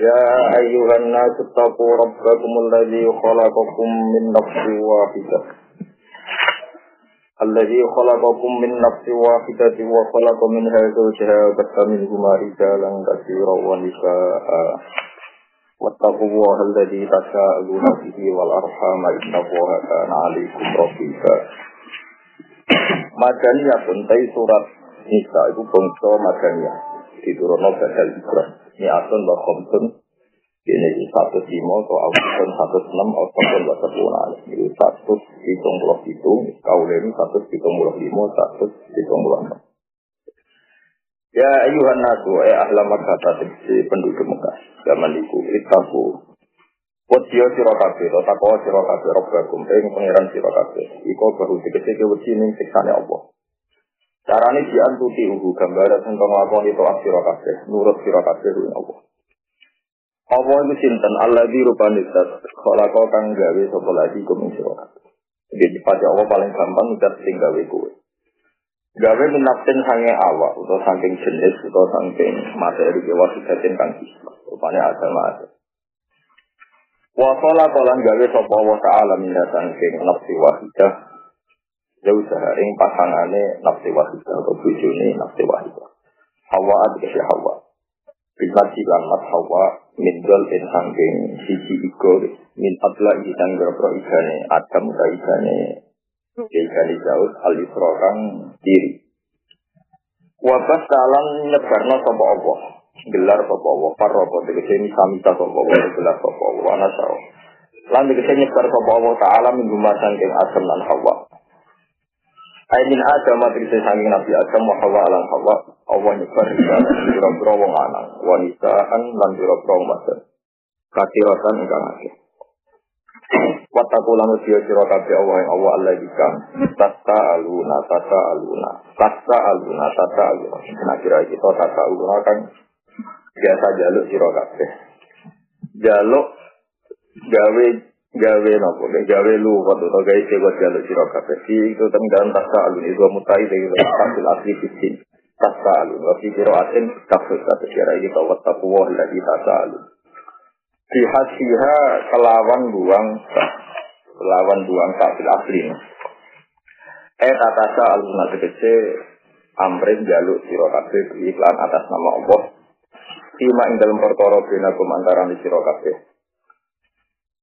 يا أيها الناس اتقوا ربكم الذي خلقكم من نفس واحدة الذي خلقكم من نفس واحدة وخلق منها زوجها وبث منهما رجالا كثيرا ونساء واتقوا الله الذي تساءلون به والأرحام إن الله كان عليكم رقيبا Madaniyah pun surat Nisa itu bangsa Madaniyah diturunkan badal Ibrahim mi'atun wa khomsun ini satu lima atau auton satu enam auton wa sepuluh ini satu hitung puluh itu kaulen satu hitung puluh lima satu hitung puluh enam Ya ayuhan nasu eh ahla kata si penduduk Mekah zaman itu itaku Wadiyo siro kafe, to takwa siro kafe, robbakum, ing pengiran siro kafe. Iko baru dikecil wajib ning siksane Allah. Carane diantuti uhu gambaran sing nglakoni itu kabeh, nurut sira kabeh ing Allah. Allah itu sinten Allah di rupane zat khalaqa kang gawe sapa lagi kum. Jadi pada Allah paling gampang udah sing gawe kowe. Gawe minapten sange awak atau saking jenis atau saking materi ke wasidatin kang isma. Rupane agama ada. Wa khalaqa lan gawe sapa Allah taala minha saking nafsi wahidah usaha ing pasangane nafsi wahidah atau bujuni nafsi wahidah. Hawa adikasi Hawa. Bisa mat Hawa min dol in sangking sisi iko min adla ikan berpro ikane adam ka ikane ikane jauh al kang diri. Wabas talang nyebarno sapa Allah. Gelar sapa Allah. Parrobo tegese samita sapa Allah. Gelar sapa Allah. Anasau. Lan tegese nyebar sapa Allah Ta'ala min rumah sangking adam lan Hawa. Ainin Adam matrisi sanging Nabi Adam wa hawa alam hawa Allah nyebar biro-biro wong lanang Wanisaan lan biro-biro wong madan Kasiratan ingkang akeh. Wataku lamu dia siro kabe Allah yang Allah Allah ikam Tata aluna, tata aluna Tata aluna, tata aluna Nah kira kita tata aluna kan Biasa jaluk siro kabe Jaluk Gawe gawe nopo? Gawe lu waktu to gawe sewa jaluk sira kabeh. Itu teng dalam tasa alun itu mutai dari tasil asli fitin tasa alun wa fi qiraatin tafsir kata kira ini kau taqwa lagi tasa alun di hasiha kelawan buang kelawan buang tasil asli eh tasa alun tegese amrin jaluk sira kabeh iklan atas nama Allah. Ima ing dalam perkara bina kumantaran sira kabeh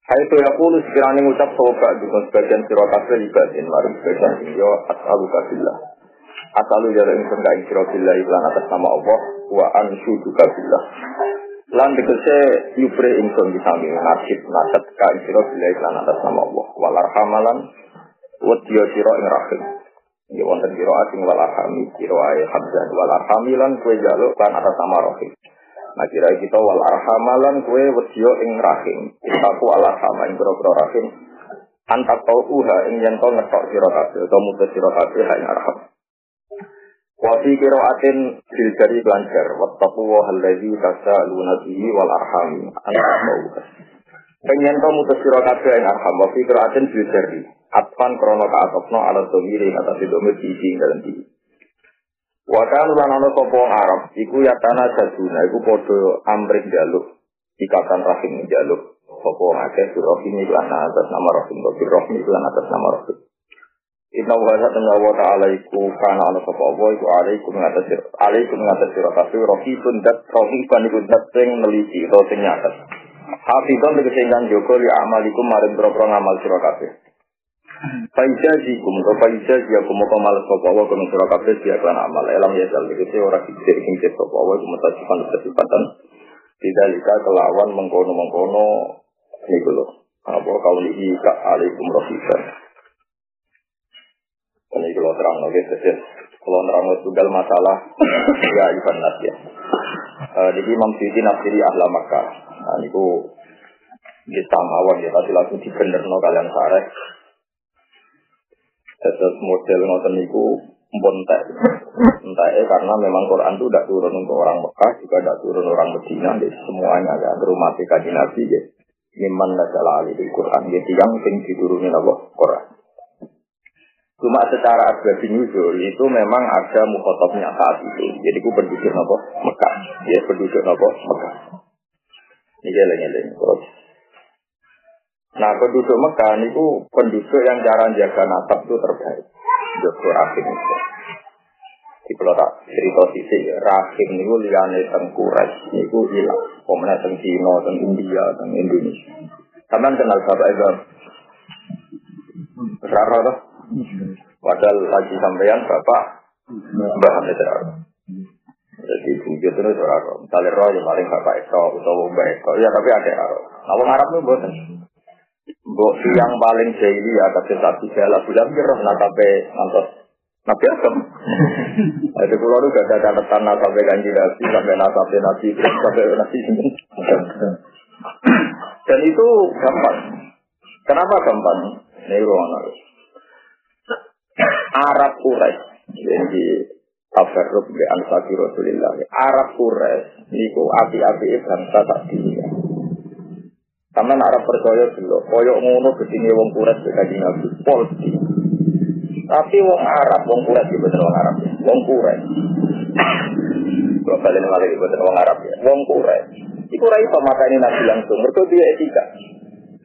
Hai itu ya puluh sekiranya ngucap sobat dengan sebagian sirokasnya ibadin mari sebagian yo as'alu kabillah. Asalu jala ing sengkai sirobillah iklan atas nama Allah wa anshudu kabillah lan dikese ingsun di samping nasib nasab ka sirobillah iklan atas nama Allah. Walar hamalan wadiyo siro ing rahim. Ya wonten siro asing walar hami siro ae hamzah walar hamilan kue jaluk kan atas nama rahim Nah kira kita wal arhamalan kue wedyo ing rahim. Aku al arhama ing boro rahim. Antak tau uha ing yen to ngetok sira kabeh utawa mutus sira kabeh ha ing arham. Wa fi qiraatin bil jari lancar wa allazi tasaluna bihi wal arham. Antak tau uha. Pengen to mutus sira kabeh ing arham wa fi qiraatin bil jari. Atpan krono kaatopno ala domiri atas domir di dalam diri. Wakan lan ana sapa Arab iku ya tanah jaduna iku padha amrih jaluk ikatan rahim jaluk sapa akeh surahim lan atas nama rahim wa rahim lan atas nama rahim. Inna wa ta'ala wa ta'ala iku kana ana sapa wa iku alaikum ngatas alaikum ngatas sira kabeh rahibun dat rahiban iku dat sing neliti utawa sing nyatet. Hafidon tegese ingkang jaga li amalikum maring boro ngamal sira kabeh Faida jikum, mau kemal sopa wa kumin surah kabeh dia klan amal. Elam ya jal, itu orang kicir kicir sopa wa, itu mutasifan mutasifatan. Tidak lika kelawan mengkono-mengkono, ini dulu. Apa kau lihi ka alaikum rohiban. Ini kalau terang, oke, sesir. Kalau terang tunggal masalah, ya iban nas ya. Jadi Imam Siti nafsiri ahla Makkah. Nah, ini di samawan ya tapi langsung no kalian sareh. Terus model ngoten niku entek. Entek karena memang Quran itu tidak turun untuk orang Mekah, juga tidak turun orang Medina, jadi semuanya ada rumah kaji Nabi ya. Miman nazalah di Quran, jadi yang sing diturunin apa Quran. Cuma secara asbabin nuzul itu memang ada mukhotobnya saat itu. Jadi ku penduduk nopo Mekah. Ya penduduk nopo Mekah. Ini geleng-geleng. Terus Nah penduduk Mekah itu penduduk yang cara jaga nasab itu terbaik. Joko Rahim itu. Di kalau tak cerita sisi Rahim itu liane teng Quraisy itu hilang. Pemenang teng Cina, teng India, teng Indonesia. Kalian kenal sahabat itu? Rara tuh? Padahal lagi sampeyan bapak Mbah Hamid Jadi bujur itu Rara. Misalnya roh yang paling bapak Eko atau Mbak Eko. Ya tapi ada Rara. Nah, orang Arab itu bosan. Mbok yang paling jahili ya tapi satu jala bulan roh nakape ngantos Nabi Adam. Itu pulau itu gak ada catatan nasabe kanji nabi sampai nasabe nabi sampai nabi Dan itu gampang. Kenapa gampang? Ini ruang harus. Arab Quraisy jadi tabarruk di ansati Rasulillah. Arab Quraisy niku api-api bangsa tak dunia. Karena Arab percaya dulu, koyok ngono gedine wong Quraisy kanjeng Nabi, polsi. Tapi wong Arab, wong Quraisy itu betul wong Arab ya. Wong Quraisy. Kalau kalian malah itu betul wong Arab ya. Wong Quraisy. Iku ora iso makani Nabi langsung, mergo dia etika.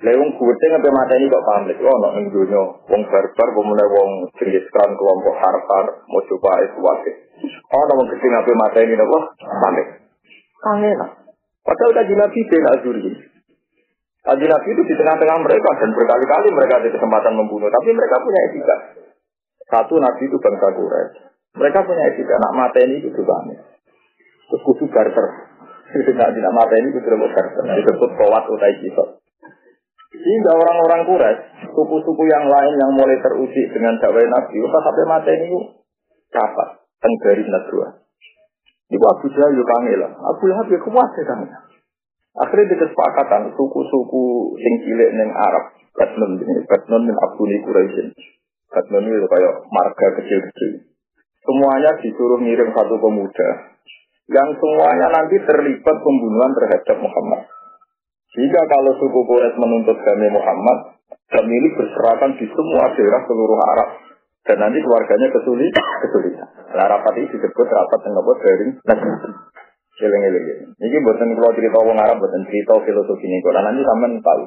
Lah wong kuwete mata ini kok pamit. Oh, ono ning donya wong barbar pemenang wong jenis kran kelompok harfar mau coba itu wakil. Oh, wong kecil ngape mata ini nopo pamit. Kangen. Padahal kaji Nabi bin Azuri. Kaji Nabi itu di tengah-tengah mereka dan berkali-kali mereka ada kesempatan membunuh. Tapi mereka punya etika. Satu Nabi itu bangsa Quraisy. Mereka punya etika. Nak mata ini itu banget. Terus kudu barter. Tidak mata ini kudu barter. Disebut kawat utai kisah. Sehingga orang-orang Quraisy, suku-suku yang lain yang mulai teruji dengan dakwah Nabi, pas sampai mati ini dapat tenggari Nadwa. Ibu Abu Jahal yuk lah. Abu Lahab ya kuat ya Akhirnya di kesepakatan suku-suku sing cilik neng Arab, Batnun ini, Batnun min Abduni Quraisyin. Batnun itu kayak marga kecil-kecil. Semuanya disuruh ngirim satu pemuda yang semuanya nanti terlibat pembunuhan terhadap Muhammad. Jika kalau suku Quraisy menuntut kami Muhammad, ini berserakan di semua daerah seluruh Arab. Dan nanti keluarganya kesulit, kesulitan. Nah, rapat ini disebut rapat yang apa dari negeri. Eling eling Ini buatan kalau cerita orang Arab, buatan cerita filosofi ini. Kalau nanti taman tahu.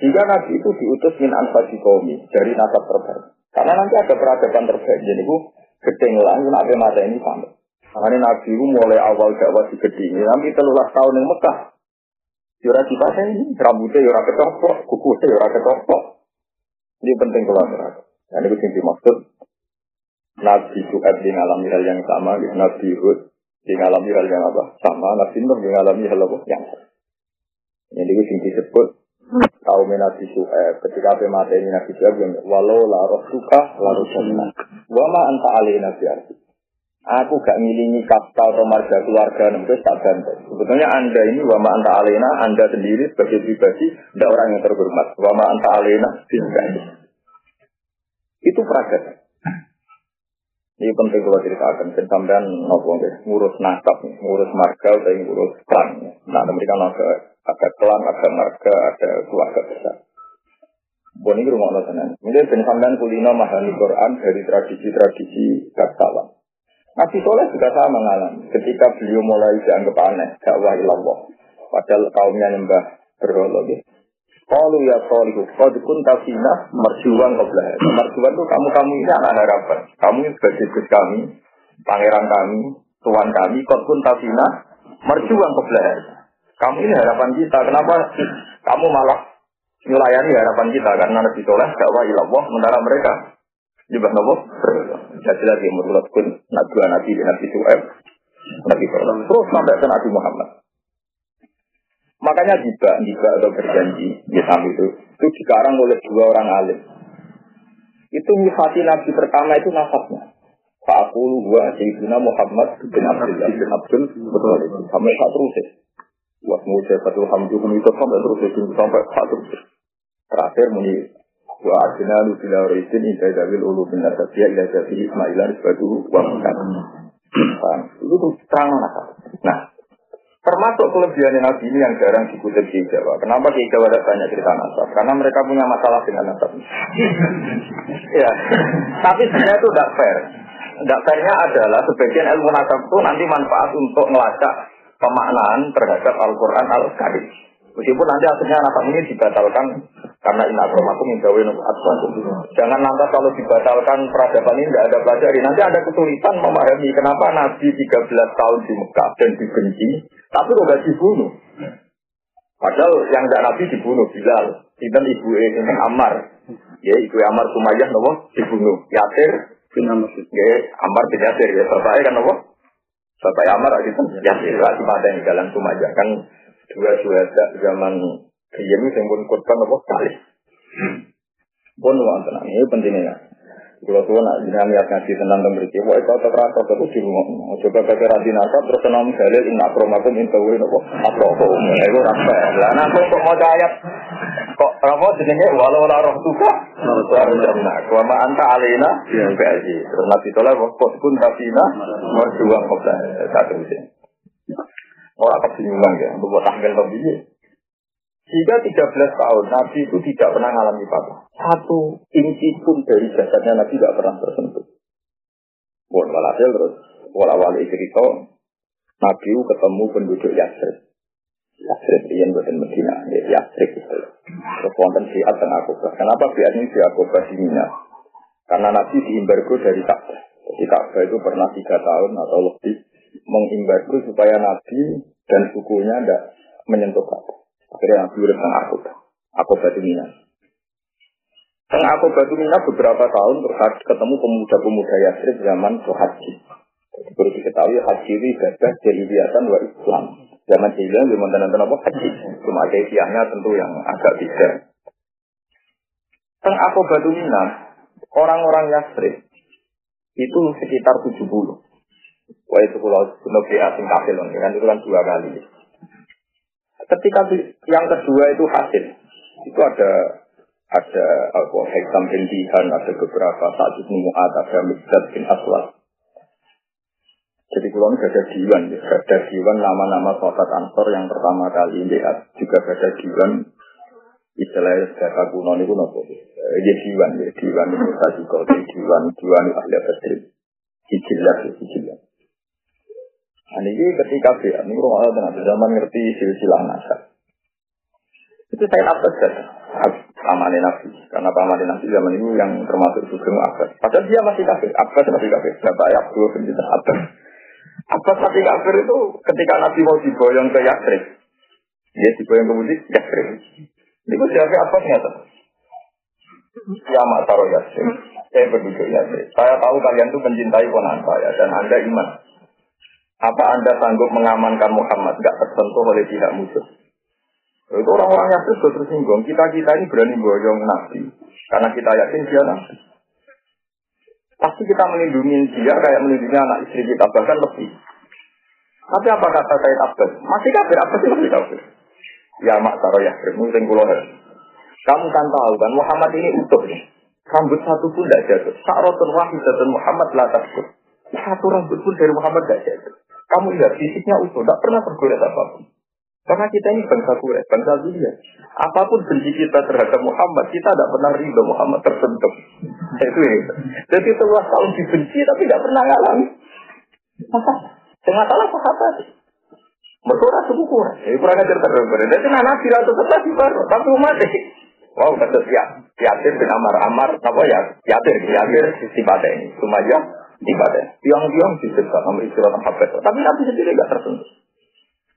Jika Nabi itu diutus min anfasi kaumi dari nasab terbaik. Karena nanti ada peradaban terbaik. Jadi itu gedeng lah, nabi mata ini sampai. Makanya Nabi itu mulai awal dakwah di gedeng. Nanti telulah tahun yang Mekah. Yura ini, rambutnya yura ketopok, kukusnya yura ketopok. Ini penting kalau neraka. Dan itu yang dimaksud. Nabi Su'ad di ngalami hal yang sama, Nabi Hud di ngalami hal yang apa? Sama, Nabi Nuh di ngalami hal apa? Yang sama. Ini yang disebut kaum Nabi Su'ad. Ketika apa mata ini Nabi Su'ad, walau la roh suka, la roh Wama anta alih Nabi Arti. Aku gak ngilingi kasta atau marga keluarga itu tak bantai. Sebetulnya anda ini wama anta alena, anda sendiri sebagai pribadi tidak orang yang terhormat. Wama anta alena tidak. Itu peragat. Ini penting kalau ceritakan. Dan sampean nopo ngurus nasab, ngurus marga, atau ngurus klan. Nah, mereka ada ada klan, ada marga, ada keluarga besar. Bon ini rumah Allah Mungkin sampean kulino mahani Quran dari tradisi-tradisi bangsawan. Nabi Soleh juga sama mengalami. Ketika beliau mulai dianggap aneh, dakwah ilallah. Padahal kaumnya nyembah berhala gitu. Kalau ya solihu, kalau pun tafina merjuang kebelah. Merjuang itu kamu-kamu ini anak harapan. Kamu sebagai gus kami, pangeran kami, tuan kami, kau pun tafina merjuang kebelah. Kamu ini harapan kita. Kenapa kamu malah melayani harapan kita? Karena Nabi Soleh dakwah ilallah, sementara mereka Jubah nopo? Jadi lagi menurut pun nabi nabi nabi Suhaib, nabi terus sampai ke Nabi Muhammad. Makanya juga juga atau berjanji di samping itu. Itu dikarang oleh dua orang alim. Itu nyifati nabi pertama itu nasabnya. Pak Aku gua Sayyidina Muhammad bin Abdullah. Bin Abdul. Betul. Itu sampai saat terus. Wasmu jabatul hamduhum itu sampai terus itu sampai satu terakhir muni wa asina lu bila rizin inda dawil ulu bin nasabiyya ila jadi ismailan sebatu wa mungkar. Itu terang Nah, termasuk kelebihan Nabi ini yang jarang dikutip di Jawa. Kenapa di Jawa ada banyak cerita nasab? Karena mereka punya masalah dengan nasab. ya, tapi sebenarnya itu tidak fair. Tidak fairnya adalah sebagian ilmu nasab itu nanti manfaat untuk melacak pemaknaan terhadap Al-Quran Al-Karim. Meskipun nanti akhirnya nasab ini dibatalkan karena ini akromakum mindawi Jangan lantas kalau dibatalkan peradaban ini tidak ada pelajari. Nanti ada kesulitan memahami kenapa Nabi 13 tahun di Mekah dan dibenci, tapi kok gak dibunuh. Padahal yang tidak Nabi dibunuh, Bilal. Sinten ibu ini Ammar. Ya, ibu Ammar Sumayyah nopo dibunuh. Yasir bin Ammar. Ya, Ammar bin Yasir ya. Bapaknya kan nopo Bapak Amar itu ya lagi pada yang jalan Sumaja kan dua suhada zaman Kiai yang pun korban apa kali. Pun wonten ini pentingnya. Kalau tuh nak jangan lihat ngaji tentang pemberiti, wah itu tetap rasa terus di rumah. Coba pakai radi nasa terus tenang dalil inna akromakum intawi nopo akromakum. Itu rasa. Lah nah kok mau ayat kok apa jenenge walau la roh tuka nah wa ma anta alina biaji terus nabi tola kok pun tafina mau dua kok satu sih ora kebingungan ya buat tanggal lebih jika 13 tahun Nabi itu tidak pernah mengalami patah. Satu inci pun dari jasadnya Nabi tidak pernah tersentuh. Bon, walhasil terus, wala-wali cerita, Nabi ketemu penduduk Yasrib. Yasrib yang buatan Medina, ya Yasrib itu. Terus wonten Fiat dan Akobah. Kenapa Fiat ini di Akobah di Mina? Karena Nabi diimbargo dari Ka'bah. Jadi Ka'bah itu pernah tiga tahun atau lebih mengimbargo supaya Nabi dan sukunya tidak menyentuh Ka'bah. Akhirnya Nabi urut tentang Akobah. Akobah di Mina. Akobah di Mina beberapa tahun terus ketemu pemuda-pemuda Yasrib zaman haji. Jadi perlu diketahui haji itu ibadah jahiliyatan wa Islam. Zaman jahiliyah belum nonton apa haji. Cuma kaifiahnya tentu yang agak beda. Teng aku batu Mina, orang-orang Yasrib itu sekitar 70. Wah itu kalau negeri asing kafir kan itu kan dua kali. Ketika yang kedua itu hasil, itu ada ada apa Hekam ada beberapa saat itu ada Mizdad bin Aswad. Jadi kulon ada diwan, ya. ada diwan nama-nama sahabat ansor yang pertama kali lihat juga ada diwan istilahnya data kuno ini kuno kok. Ya diwan, ya diwan itu tadi kok diwan, diwan ahli badri. Sijilah, sijilah. Nah ini ketika dia, ini rumah dengan zaman ngerti silsilah nasab. Itu saya dapat paman Nabi. Karena paman Nabi zaman itu yang termasuk sugeng Abbas. Padahal dia masih kafir. Abbas masih kafir. Bapak Abdul bin Abbas. Apa tapi kafir itu ketika Nabi mau diboyong ke Yakrib. Dia diboyong ke Mudik, Yakrib. Itu siapa apa ternyata? Ya mak taruh Yakrib. Saya berduduk Yakrib. Saya tahu kalian itu mencintai ponakan saya dan Anda iman. Apa Anda sanggup mengamankan Muhammad gak tersentuh oleh pihak musuh? Itu orang-orang yang terus tersinggung. Kita-kita ini berani boyong Nabi. Karena kita yakin dia Nabi. Pasti kita melindungi dia kayak melindungi anak istri kita, bahkan lebih. Tapi apa kata saya Abbas? Masih kafir, apa sih masih kafir? Ya mak taro ya, mungkin kulo Kamu kan tahu kan Muhammad ini utuh nih. Rambut satu pun tidak jatuh. Sa'rotun wahidatun Muhammad la takut. Satu rambut pun dari Muhammad tidak jatuh. Kamu lihat fisiknya utuh, tidak pernah tergores apa pun. Karena kita ini bangsa kuret, bangsa dunia. Apa pun benci kita terhadap Muhammad, kita tidak pernah ridho Muhammad tersentuh. Itu ya. Jadi setelah tahun dibenci tapi tidak pernah ngalami. Masa? Dengan salah sahabat. Mereka suku kurang. Jadi kurang ajar terus. Jadi nabi atau tetap baru, tapi umat Wow, kata ya, yatir bin Amar Amar, apa ya, yatir, yatir si ini, cuma aja di badan. Tiang-tiang dicerita sama istilah sahabat, tapi nabi sendiri tidak tersentuh.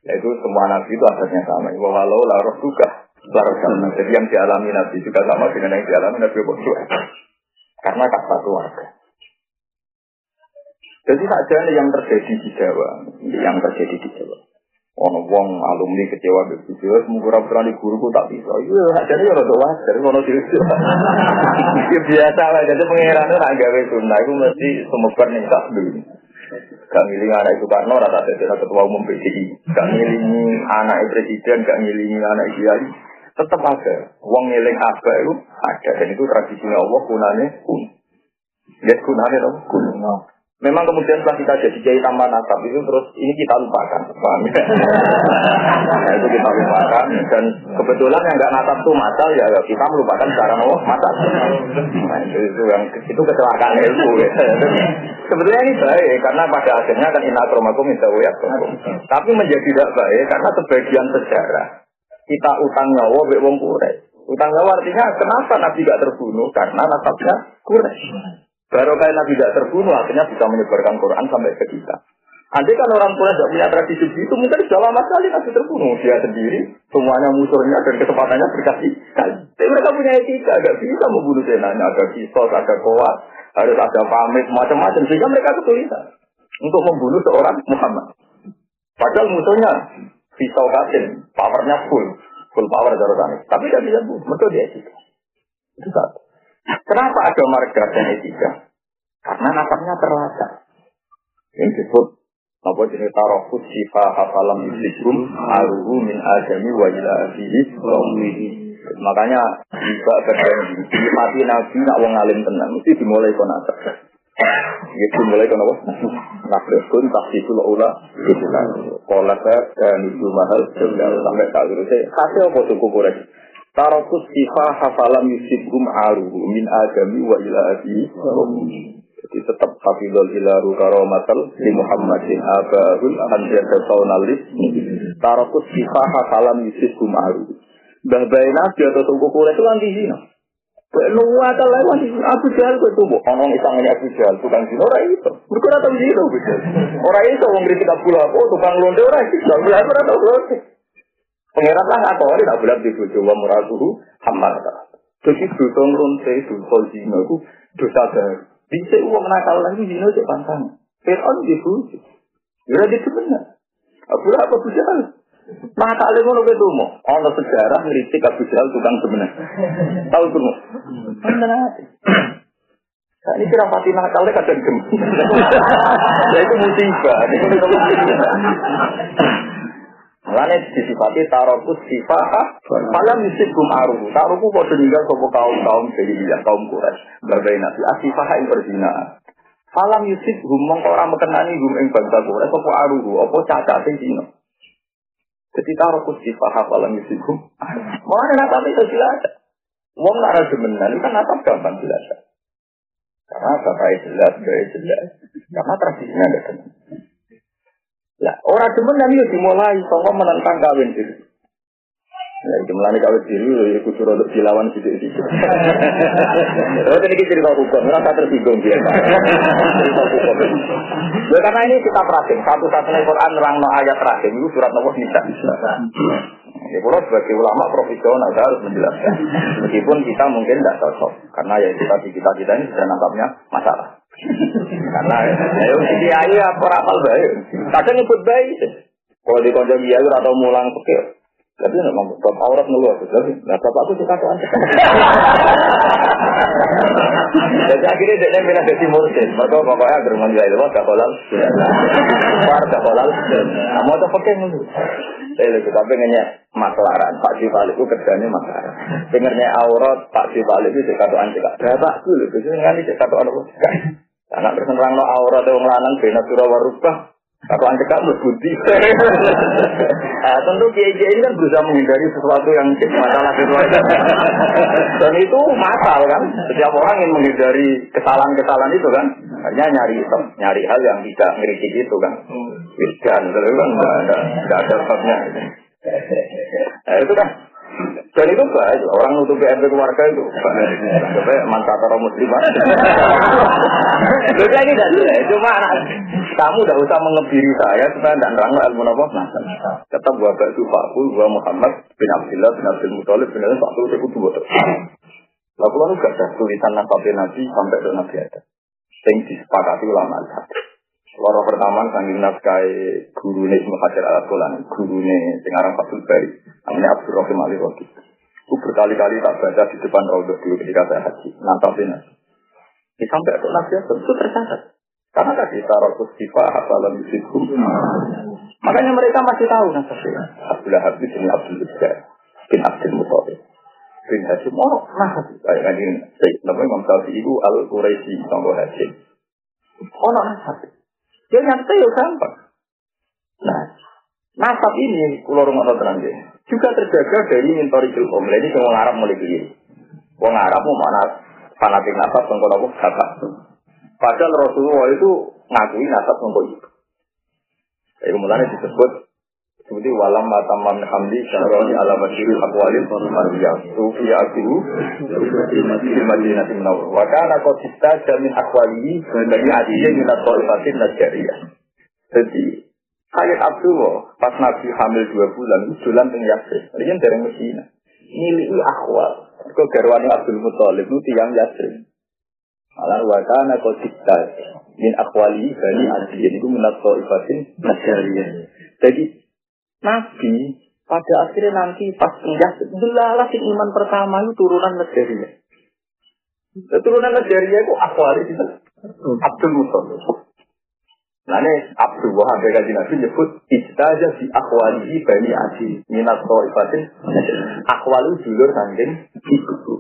Yaitu semua nabi itu asalnya sama. Walau laroh juga laroh sama. Jadi yang dialami nabi juga sama dengan yang dialami nabi Muhammad. Karena tak satu warga. Jadi saja yang terjadi di Jawa, yang terjadi di Jawa. Ono wong alumni kecewa begitu, semoga berani guruku tak bisa. Iya, jadi ya rada wajar, ono sih. Ya biasa lah, jadi pengiran itu nak gawe sunnah, itu mesti semoga nih tak dulu. Gak milih anak itu karena rata rata ketua umum PDI. gak ngilingi anak presiden, gak ngilingi anak kiai, tetap ada. Wong ngiling apa itu ada dan itu tradisinya Allah kunane kun. Lihat kunane dong kun. Memang kemudian setelah kita jadi kiai tambah nasab itu terus ini kita lupakan, paham ya? nah, itu kita lupakan dan kebetulan yang nggak nasab itu masal ya kita melupakan cara Allah masal. Nah, itu, itu yang itu kecelakaan ilmu. Ya. Sebetulnya ini baik karena pada akhirnya kan inna akromakum ya Tapi menjadi tidak baik karena sebagian sejarah kita utang nyawa be wong Utang nyawa artinya kenapa Nabi gak terbunuh karena nasabnya kurang. Baru kayak Nabi tidak terbunuh, akhirnya bisa menyebarkan Quran sampai ke kita. Andai kan orang tua tidak punya tradisi itu, mungkin sudah lama sekali Nabi terbunuh. Dia sendiri, semuanya musuhnya dan kesempatannya berkasih Tapi mereka punya etika, gak bisa membunuh senanya. Ada kisos, ada kuat, harus ada pamit, macam-macam. Sehingga mereka kesulitan untuk membunuh seorang Muhammad. Padahal musuhnya pisau kasin, powernya full, full power jarutannya. Tapi tidak bisa bunuh, mereka dia etika. Itu satu. Kenapa ada marga dan etika? Karena nasabnya terlacak. Yang disebut apa jenis tarofus sifa hafalam iblisum aruhu min adami wa ila Makanya juga berjanji mati nabi nak wong alim tenang mesti dimulai kon nasab. Gitu mulai kon apa? Nafsun tahsisul ula Itulah Kola dan itu mahal Sampai tak terus Kasih apa suku kurek Tarokus sifa hafalam yusibhum aruhu min agami wa ila Jadi tetap hafidul ilaru karomatal di Muhammadin abahul anjada saunalis Tarokus sifa hafalam yusibhum aruhu bayi nabi atau tunggu kule itu anti zina Nuwa tak lain masih Abu Jahal kok itu Orang isang ini Abu Jahal. Tukang zina orang itu. Orang itu Orang kritik Abu Lahab Tukang londe orang itu. Rata londe Pengirat lah atau orang tak boleh dibujuk wa muratuhu hamar. Jadi dosa ngeronte, dosa zina itu dosa baru. Bisa uang nakal lagi zina itu pantang. Fir'aun dibujuk. Ya itu benar. Abu Lahab Abu Jahal. Maka alim ngono ke tumo. Ono sejarah ngritik Abu Jahal tukang sebenarnya. Tahu tumo. Benar Nah, ini kira pati nakalnya kadang gem. ya itu musibah. Mulane disifati tarokus sifah malam gum aru. Taruku kok meninggal sopo kaum kaum jadi dia kaum kuras. Berbagai nasi asifah yang berzina. Falam yusib gum mongko ora mekenani gum ing bangsa kuras sopo aruhu apa caca dino. Jadi tarokus sifah falam gum. Mulane natap itu jelas. Wong lara demenan kan natap gampang jelas. Karena bapak jelas, gaya jelas. Karena tradisinya ada teman. Lah, orang demen nanti ya dimulai sangka menentang kawin diri. Ya, itu melani kawin diri, ya kudu untuk dilawan situ-situ. Oh, ini cerita hukum, merasa tersinggung dia. cerita hukum. Ya, karena ini kita perhatiin, satu-satunya Quran nerang no ayat terakhir, itu surat nomor Nisa. Ya, kalau sebagai ulama profesional saya harus menjelaskan. Meskipun kita mungkin tidak cocok, karena ya kita kita kita ini sudah nangkapnya masalah. Karena ya si kiai apa rapal baik. Kadang nyebut baik. Kalau di konco kiai atau mulang pikir. Tapi nggak mau bab aurat ngeluar tapi nah bapak aku suka tuh Jadi akhirnya dia pindah jadi mursid. Maka pokoknya agar menjual itu gak kolal. War gak kolal. Mau tuh pakai nulu. Saya lagi tapi nanya maklaran. Pak Sifal itu kerjanya maklaran. Dengarnya aurat Pak Sifal itu kado anjek. Bapak dulu. Biasanya nganti cek kado anak. Terus nerang no aurat yang lanang bena surah warubah. Aku anjek kamu budi. nah, tentu kiai ini kan berusaha menghindari sesuatu yang masalah sesuatu. Dan itu masal kan. Setiap orang ingin menghindari kesalahan-kesalahan itu kan. Hanya nyari nyari hal yang tidak ngeritik itu kan. Wiskan, tapi kan ada ada sebabnya. Nah, itu kan dan itu baik, orang nutup PRT keluarga itu. Sampai mantatoro muslimah. Jadi ini tidak jelas, cuma kamu tidak usah mengebiri saya supaya tidak nerang ilmu apa. Nah, tetap gua itu Fakku, gua Muhammad bin Abdullah bin Abdul Muthalib bin Abdul Fakku itu kudu betul. Lalu lalu gak ada tulisan nasabnya Nabi sampai ke Nabi ada. Yang disepakati ulama. Loro pertama sanggih naskah guru nih Hajar al Asqalani, guru nih Singarang Fatul Bari, namanya Abdul Rahim Ali Rodi. Aku berkali-kali tak baca di depan Raudhah dulu ketika saya haji, nantapin Nabi. Di sampai ke Nabi itu tercatat. Karena tadi taruh sifat hafalan yusiku. Makanya mereka masih tahu nasabnya. Abdullah Habib bin Abdul Besar bin Abdul Muttalib bin Hashim. Oh, nasab. Kayak ini, namanya Imam Syafi'i itu Al Quraisy sama Hashim. Oh, nasab. Dia nyantai ya gampang. Nah, nasab ini, kalau rumah terang juga terjaga dari mintori ilmu. Ini semua Arab mulai kiri. Wong Arab mau mana fanatik nasab sangka nopo bapak. Padahal Rasulullah itu ngakui nasab sangka ibu. Jadi mulanya disebut seperti walam mataman hamdi syaroni ala masyirul akwalin mariyah sufi akiru di madinah timnawar wa kana qotista jamin akwalihi dari adiyah minat ta'ifatin najariyah jadi Khalid Abdullah pas Nabi hamil dua bulan itu jalan ke Yasir. Ini dari Mesina. Milih akwal. Kau garwani Abdul Muthalib itu tiang Yasrin. Malah wakana kau cipta min akwali bani adiyin itu minat ibatin najariyah. Jadi Nabi pada akhirnya nanti pas Yasrin delalah iman pertama itu turunan najariyah. Turunan najariyah itu akwali itu. Abdul Muthalib. Nah ini Abdul Wahab Gaji Nabi nyebut Istaja si akwalihi bani adi Minat ibatin Akwali dulur sangking ibu.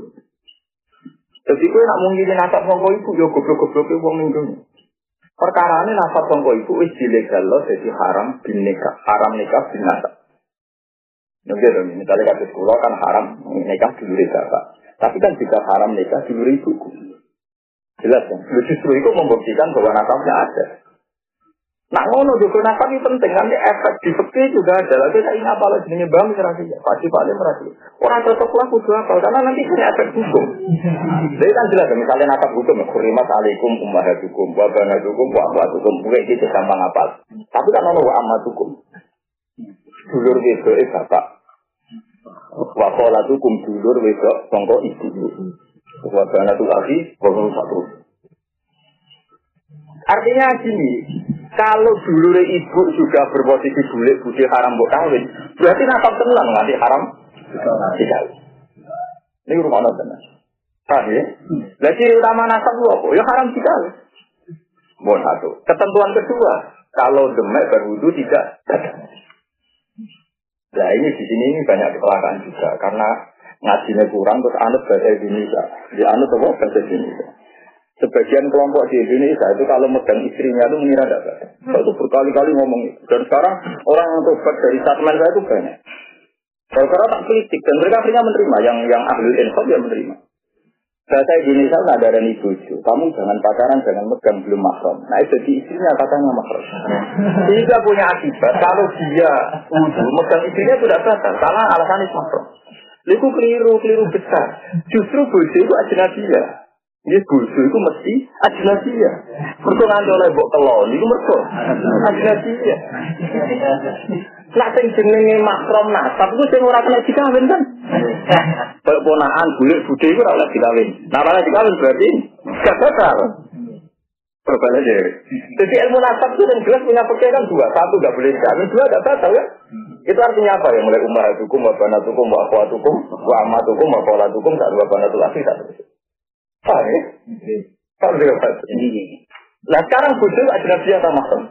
Jadi gue nak mungkin nasab songko ibu Ya goblok-goblok itu wong minggu Perkara ini nasab songko ibu Wis dilegal jadi haram bin Haram nikah bin nasab Gitu, misalnya kasus sekolah kan haram nikah dulu bapak. Tapi kan juga haram nikah dulu ibuku. Jelas kan? Justru itu membuktikan bahwa nasabnya ada. Nah ngono juga nafas ini penting nanti efek di fakir juga ada. Lagi saya ingat apa lagi ini bang merasi ya, pasti paling merasi. Orang cocok lah kudu apa karena nanti punya efek hukum. Jadi kan jelas misalnya nafas hukum ya kurimat alaikum hukum, wabana hukum, hukum, gue itu gampang apa. Tapi kan ono wa amat hukum. Dulur wedok eh bapak. Wakola hukum dulur wedok songko ibu. Wabana tuh lagi, satu. Artinya gini, kalau dulu ibu juga berposisi bulik budi haram buat kawin, berarti nasab tenang nanti haram dikawin. Ini rumah tenang. Paham ya? Lah ciri utama nasab lu apa? Ya haram dikawin. Mohon satu. Ketentuan kedua, kalau demek berwudu tidak Nah ini di sini ini banyak kecelakaan juga karena ngajinya kurang terus anut bahasa Indonesia. Di anut apa bahasa Indonesia. Sebagian kelompok di Indonesia itu kalau megang istrinya itu mengira tidak baik. Saya itu berkali-kali ngomong itu. Dan sekarang orang yang tobat dari statement saya itu banyak. Kalau sekarang tak kritik dan mereka akhirnya menerima. Yang yang ahli info ya menerima. Bahasa Indonesia nggak ada dan ibu itu. Kamu jangan pacaran, jangan megang belum mahram. Nah itu di istrinya katanya mahram. Sehingga punya akibat kalau dia wudhu megang istrinya sudah batal. Karena alasan itu mahram. Itu keliru, keliru besar. Justru bojo itu ajnabiyah. Ini bojo itu mesti ajnabiyah. Mergo nganti oleh mbok kelon iku mergo ajnabiyah. Lah sing jenenge makrom nasab iku sing ora kena dikawin kan. Kayak ponakan bulik bude iku ora oleh dikawin. Nah, ora dikawin berarti gak batal. Berbalik aja. Jadi ilmu nasab itu yang jelas punya pikiran dua. Satu gak boleh dikawin, dua gak batal ya. Itu artinya apa ya? Mulai umar hukum, wa banatukum, wa akhwatukum, wa amatukum, wa kolatukum, tak dua banatul asli, tak Paham ya? Juga? Nah sekarang bojo ajnabi atau mahram?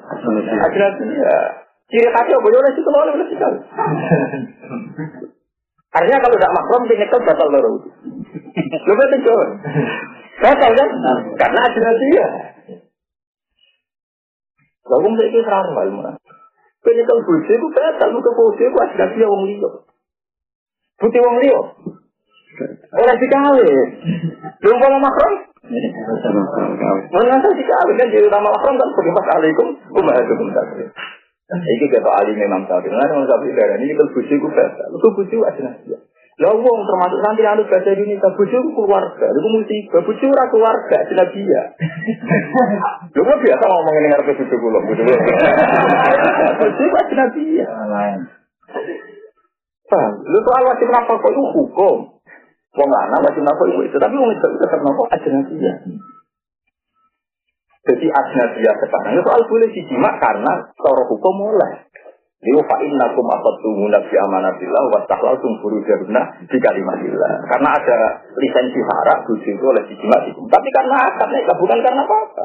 Ajnabi ya. Ciri khasnya bojo oleh situ oleh oleh situ. Artinya kalau tidak mahram dia nyekel batal baru. Lu betul coba. Batal kan? Karena ajnabi ya. Lalu mereka serang ilmu. Penyekel bojo itu batal, muka bojo itu ajnabi yang wong liya. Putih wong liya. Orang dikawin. Belum mau makrom? Mana dikawin kan jadi nama makrom kan berimbas alaikum umahatukum takdir. Iki kata Ali memang tadi. Nah, memang tapi darah ini kita bujuk ku bahasa. Itu bujuk aja. Lah wong termasuk nanti anu bahasa Indonesia bujuk keluarga. Itu musibah bujuk ora keluarga jelas dia. Lu kok biasa ngomong ini ngarep bujuk kula. Bujuk aja dia. Paham? Lu soal wajib nafkah itu hukum. Wong lanang wajib nafkah ibu itu, tapi wong itu tetap nafkah ajnabiyah. Jadi ajnabiyah sekarang itu soal boleh dijimak karena cara hukum mulai. Liu fa'in nakum akhadtumu nabi amanatillah wa tahlaltum furujaruna di kalimatillah. Karena ada lisensi harak bujuk itu oleh dijimak itu. Tapi karena akadnya bukan karena apa-apa.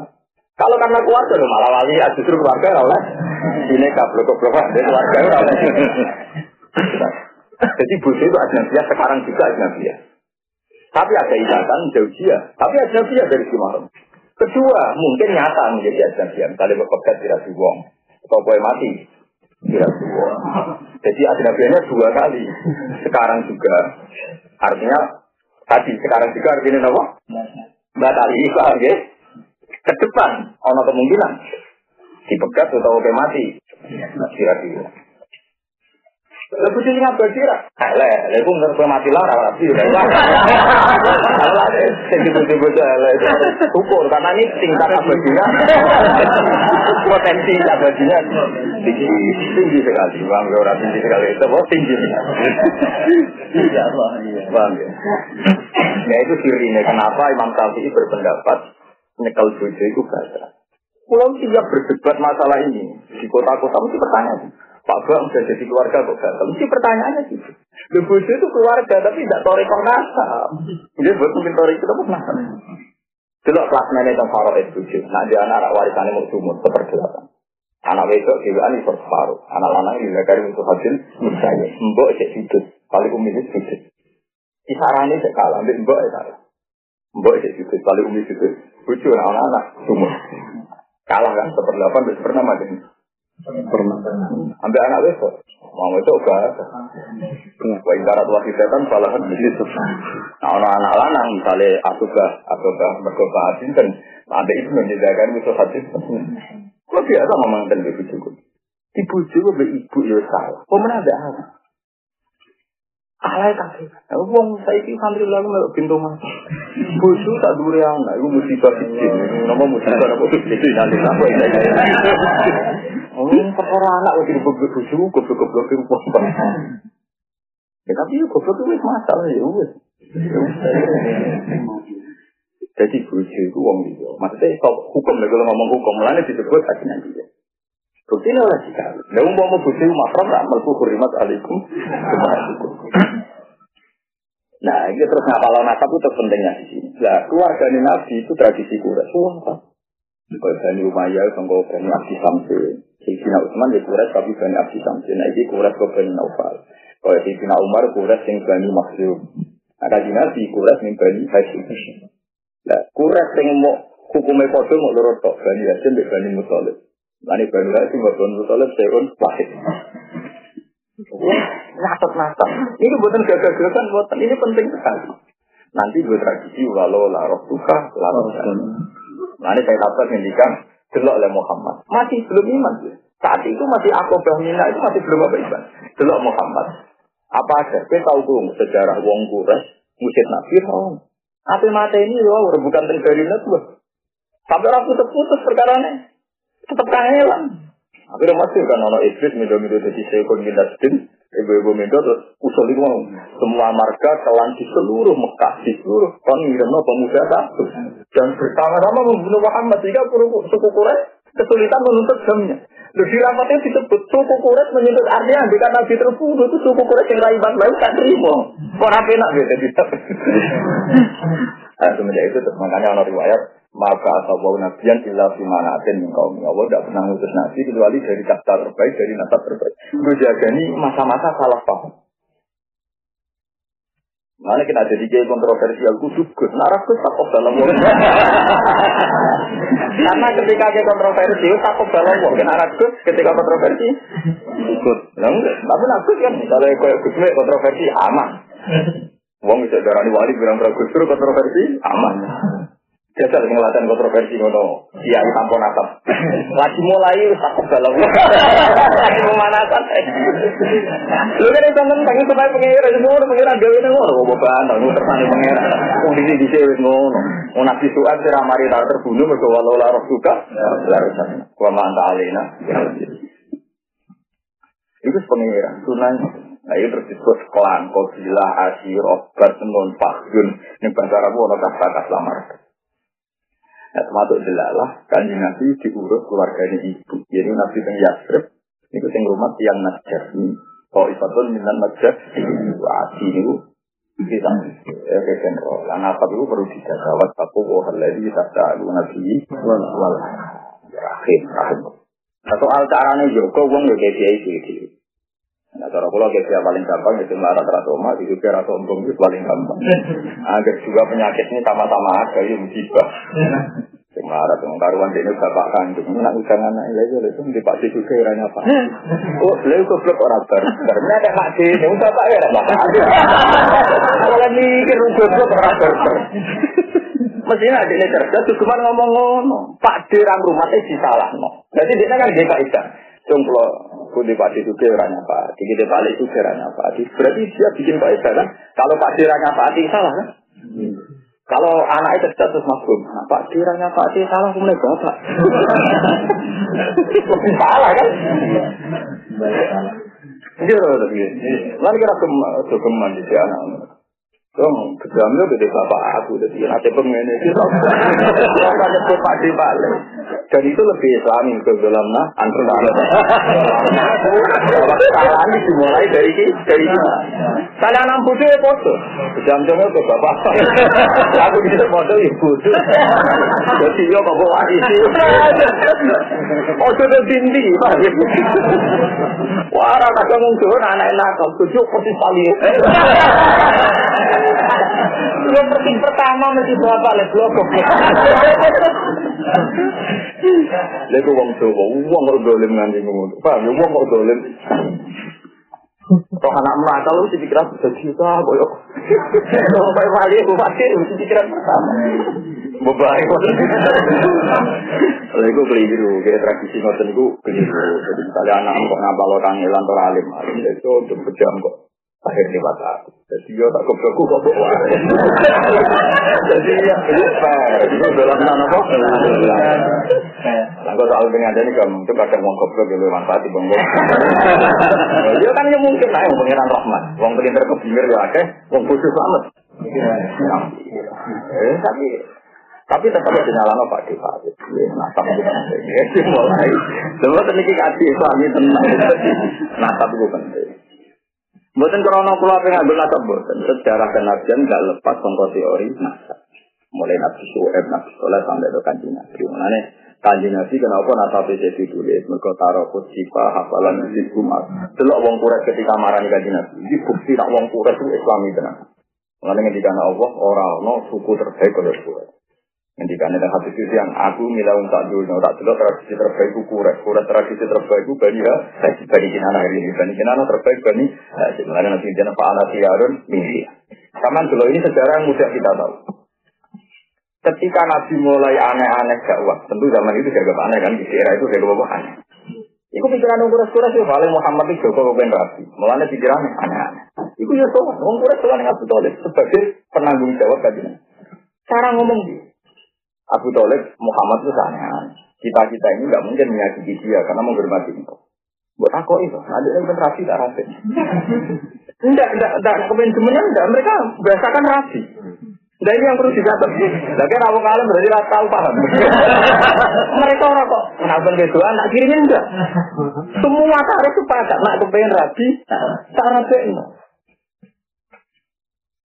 Kalau karena keluarga, malah wali ya justru keluarga oleh ini kabel goblok dari keluarga oleh. Jadi busu itu ajnabiyah sekarang juga ajnabiyah. Tapi ada ikatan jauh dia. Tapi ajnabiyah dari Simarong. Kedua, mungkin nyata menjadi ajnabiyah. Misalnya bekerja tidak dibuang. Kalau boleh mati, tidak dibuang. Jadi ajnabiyahnya dua kali. Sekarang juga. Artinya, tadi sekarang juga artinya apa? Mbak Tali, paham ya? Ke depan, ono kemungkinan. Dipegat atau oke mati. Kira-kira. Lah bojo sing abadi ra. Elek, lha iku ngerti mati lara rapi. Allah sing bojo-bojo elek. Ukur karena ini tingkat abadinya. Potensi abadinya tinggi, tinggi sekali. Bang, ora tinggi sekali. Itu tinggi. Iya, Allah. Bang. Ya itu sirine kenapa Imam Syafi'i berpendapat nyekel bojo itu baca. Pulau tidak berdebat masalah ini di kota-kota mesti pertanyaan. Pak Bang sudah jadi keluarga kok gagal? Mesti pertanyaannya gitu. Bojo itu keluarga tapi tidak torikon nasab. Dia buat mungkin torik itu nasab. Delok kelas mana yang faro bojo. Nah dia anak warisannya mau sumur seperjelasan. Anak wedok dewan itu separuh. Anak lanang juga kari untuk hasil misalnya. Mbok cek sudut. Paling umi itu sudut. Kisarannya cek kalah. Mbok ya kalah. Mbok cek sudut. Paling umi sudut. Bojo anak-anak sumur. Kalah kan seperdelapan sepernama ini. Pernah. Ambil anak besok. Mau itu enggak. Wa ingkarat wasi setan salah kan itu. Nah, anak anak lanang misalnya aku gak aku gak berkoba asin kan ada itu menjadikan itu hati. Kok biasa ngomong dan begitu juga. Ibu juga ibu ya salah. Mana ada anak? Alay kabeh. Wong saiki santri lalu melok pintu mas. Bosu tak dure anak iku musibah siji. Nama musibah apa siji nanti apa ya. Oh, perkara anak wis dibebek bosu goblok-goblok wong. Ya tapi yo goblok wis masalah ya wis. Jadi bosu itu wong liya. Maksudnya hukum nek ngomong hukum mulane disebut ajinan dia. Bukti ini oleh jika. Nah, mau bukti mahram, tak melku hurimat alaikum. Nah, ini terus ngapal nasab itu pentingnya di sini. Nah, keluarga Nabi itu tradisi kuras. Wah, Kalau Bani Umayyah, kalau Bani Abdi Samsin. Sayyidina Utsman ya kuras tapi Bani Abdi Samsin. Nah, ini kuras ke Bani Naufal. Kalau Sayyidina Umar kuras yang Bani Maksum. Nah, kaji Nabi kuras yang Bani Hashim. Nah, kuras yang mau hukumnya kodoh mau lorot tok. Bani Hashim Bani. Lani Bani Hashim dan Bani Muttalib seun wahid. Nasab nasab. Ini buatan gagah-gagahan, buatan ini penting sekali. Nanti gue tradisi walau laroh suka, laroh Nanti saya dapat ngendikan delok oleh Muhammad. Masih belum iman. Saat itu masih akobah mina itu masih belum apa iman. Delok Muhammad. Apa ada? Kita tahu tuh sejarah wong kures, musyid Nabi mau. Apa mata ini loh, bukan terjadi tuh. Sampai orang putus-putus perkara ini. Tetap kangelan. Akhirnya masih kan ono iblis mido-mido jadi sekon minasdin, ibu-ibu mido terus usul itu semua marga kelan di seluruh Mekah, di seluruh kon ngirno pemuda satu. Dan bersama-sama membunuh Muhammad sehingga suku Quraisy kesulitan menuntut jamnya. Lalu di rapatnya disebut suku Quraisy menuntut artinya jika Nabi terbunuh itu suku Quraisy yang raiban lalu tak terima. Kok apa enak beda kita. Nah, semenjak itu makanya ono riwayat maka atau nabian illa fi manatin min kaum Allah tidak pernah ngutus nabi kecuali dari kata terbaik dari nasab terbaik gue jaga ini masa-masa salah paham Mana kita jadi gay kontroversial gue gus narak gus takut dalam wong. Karena ketika gay kontroversi takut dalam wong. Narak gus ketika kontroversi ikut. Tapi nakus kan misalnya kayak gus kontroversi aman. Wong bisa darani wali bilang gus kontroversi aman. Jajal sing latihan kontroversi ngono. Iya, tanpa nasab. Lagi mulai takut dalam. Lagi pemanasan. Lu kan itu tentang supaya pengira semua pengira gawe nang ngono kok bantah nu tersane pengira. Wong di sini ngono. Mau nabi suan sira mari tak terbunuh mergo walau la roh suka. Larusan. Wa ma anta alina. Itu pengira. Sunan Nah itu terus disebut klan, kobilah, asyir, obat, non, fakdun. Ini bahasa Arab, ada kata-kata lamar. Nah, termasuk jelalah, kan Nabi diurus keluarganya ibu. Jadi Nabi yang Yasrib, itu yang rumah yang najar. Oh, ifatun minan najar, wasi itu. Kita ya kayak general. Lah nasab itu perlu dijaga. Wattaku wa alladzi tas'aluna nabi wal rahim rahim. Nah, soal carane jogo wong yo kayak kiai iki. Nah, cara kula kayak paling gampang itu melarat rasa omah, itu kira rasa ombong itu paling gampang. Agar juga penyakit ini sama-sama ada, ya musibah. Melarat, yang karuan ini bapak kandung. Nak usang anak ini, itu di pak situ kiranya apa? Oh, lalu goblok orang bar. Karena ada mak di, ini bapak ya, bapak. Kalau mikir goblok orang bar. Mestinya ada ini cerdas, tuh cuma ngomong-ngomong. Pak di rang rumah itu salah. Jadi dia kan dia kaidah. Cung kalau Pak Di Pak Di kita balik Suge orangnya Pak Di. Berarti dia bikin kaidah kan? Kalau Pak Di orangnya Pak Di salah kan? Kalau anak itu cerdas terus masuk, nah, Pak Di orangnya Pak Di salah, kemudian bapak. Salah kan? Iya, tapi lalu kira keman di anak. Dong, bapak aku, nanti pengen itu. Nyebut Pak Di balik. Dan itu lebih islami ke dalam nah, antar Kesalahan dimulai dari dari Kalian enam bodoh ya foto. Kejam-jamnya ke bapak. Aku bisa foto ya bodoh. Jadi yo kok bawa isi. Oh sudah tinggi, pak. Wah, rata kamu tuh anak nakal, tujuh persis kali. Yang persis pertama mesti bapak le blok. Lha wong Jawa, wong kok dolim nganti ngono. Paham ya wong kok dolim. Kok anak nakal lu pikiran sudah juta koyo. Kalau bae wali aku mesti pikiran pertama. Bebae kok. Lha iku keliru, kayak tradisi ngoten iku keliru. Jadi misalnya anak kok ngapal kangelan ora alim, alim itu untuk kok akhir lewat aku. Jadi yo tak kebeku kok kok wae. Jadi ya itu fair. Itu dalam nama apa? Lah kok soal dengan ini kamu itu kadang wong goblok yang manfaat di bangku. Ya kan ya mungkin lah yang pengiran rahmat. Wong pinter kebinir ya akeh, wong bodoh banget. Eh tapi tapi tetap ada nyalano Pak Pak Nah, tapi itu penting. Ya, mulai. Semua teknik kaji Islami tenang. Nah, tapi itu penting. Bukan krono kula pengen ambil nasab bukan. Sejarah kenabian nggak lepas sangka teori nasab. Mulai Nabi Suhaib, Nabi Soleh sampai ke kanji Nabi. Mengenai kanji Nabi kenapa nasab jadi ditulis? Mereka taruh kutsipa, hafalan masjid kumat. Delok wong kuret ketika marah di kanji Nabi. Ini bukti nak wong kuret itu Islami tenang. Mengenai ketika Allah orang no suku terbaik oleh kuret. Ketika ada hadis itu yang aku milah tak dulu, tak dulu tradisi terbaik itu kuret, kuret tradisi terbaik bani ya, bani kinana hari ini, bani kinana terbaik bani, sebenarnya nanti jangan pak anak siarun misi. Kaman dulu ini sejarah yang mudah kita tahu. Ketika Nabi mulai aneh-aneh dakwah, tentu zaman itu jaga aneh kan, di era itu jaga apa aneh. Iku pikiran orang kuras-kuras ya, paling Muhammad itu Joko Kepen Rabi. Mulanya pikiran aneh-aneh. Iku ya soal, orang kuras soal yang Abu Talib sebagai penanggung jawab kajian. Cara ngomong dia. Abu Talib Muhammad itu aneh Kita kita ini nggak mungkin menyakiti dia karena menghormati itu. Buat aku itu, ada yang rapi tak. Enggak, enggak, enggak, kemudian semuanya enggak. Mereka biasakan rapi. Nah ini yang perlu dicatat. Lagi rawang kalem berarti tahu paham. Mereka orang kok kenapa begitu anak kirinya enggak. Semua tarik sepakat nak kepengen rapi, tak rapi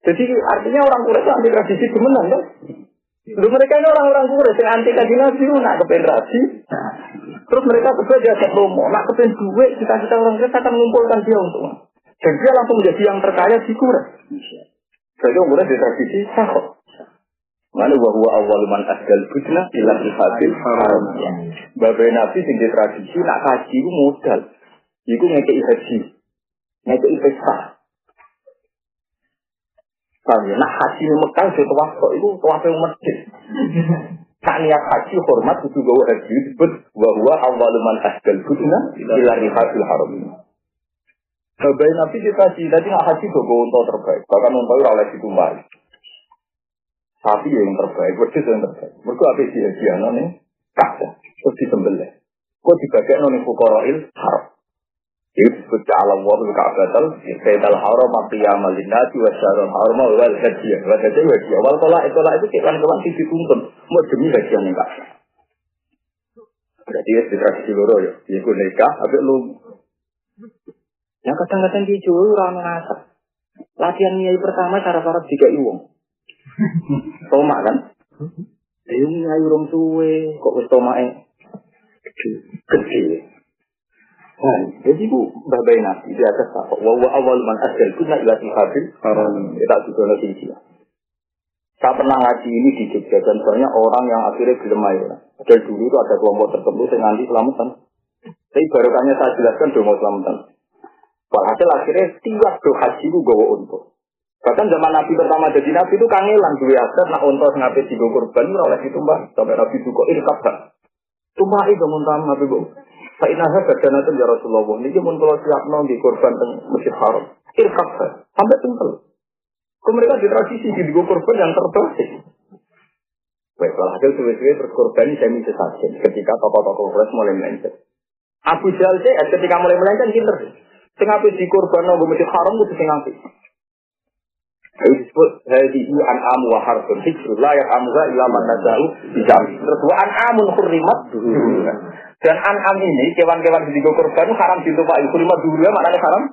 Jadi artinya orang Quraisy anti tradisi kemenang kan? Lu mereka ini orang-orang Quraisy yang anti kaji nabi, nak kepengen rapi. Terus mereka berdua diajak promo, nak kepengen duit, kita-kita orang Quraisy akan mengumpulkan dia untuk. Dan dia langsung menjadi yang terkaya di Quraisy. Jadi orang Quraisy di tradisi sahok. Mana bahwa awal man asgal budna ilah hasil haram. Babai nabi sing di tradisi nak kaji itu modal. Iku ngekei haji, ngekei pesta. Paham ya? Nah haji Mekah itu tuah kok itu tuah ke masjid. Tak niat haji hormat itu gawa haji disebut bahwa awal man asgal budna ilah hasil haram. Babai nabi kita sih tadi nak haji gawa untuk terbaik. Bahkan untuk oleh ditumbari. Sapi yang terbaik, wedus yang terbaik. Mereka apa sih hadiah nih? Kacau, terus disembelih. Kok dibagai nih fukoroil haram. Itu disebut alam wabul ka'batal, Sayyidal haram, maqiyam alinati, wasyaral haram, wal hadiah. Wal hadiah, hadiah. Wal tolak, tolak itu kewan-kewan sih dituntun. Mau demi hadiah nih kacau. Berarti ya di tradisi loro ya. Iku nikah, tapi lu. Yang kadang-kadang di Jawa, orang ngasap. Latihan nyai pertama cara-cara tiga iwong. Tomak kan? Ayo nyai urung suwe, kok wis tomake gede. Nah, jadi bu, babai nabi di atas apa? Wa wa awal man asal kuna ila habil haram. Kita juga nanti sih. Saya pernah ngaji ini di Jogja dan banyak orang yang akhirnya belum ayo. Dari dulu itu ada kelompok tertentu yang nanti selamatan. Tapi barokahnya saya jelaskan dong mau selamatan. Walhasil akhirnya tiap do haji itu gawa untuk. Bahkan zaman Nabi pertama jadi Nabi itu kangelan dua aset nak untuk ngapain di kurban oleh itu mbak sampai Nabi ini kabar. Tumpah itu muntah Nabi bu. Fa'inaha badanatun ya Rasulullah. Ini pun kalau siap nong di korban teng Masjid Haram. Irkab sampai tengkel. Kau mereka di tradisi di korban yang terbaik. Baik, hasil suwe-suwe terus korban semi sesajen. Ketika tokoh-tokoh Quraisy mulai melenceng. Abu Jahal ketika mulai melenceng pinter. Sing ape di korban nang Masjid Haram kudu sing ape. Itu disebut hadihi an'am wa harfun hijrul la ya'amuha illa man nasa'u bijami. Terus wa an'amun hurrimat Dan an'am ini, kewan-kewan di korban haram ditumpahi. Hurrimat dulu maknanya haram.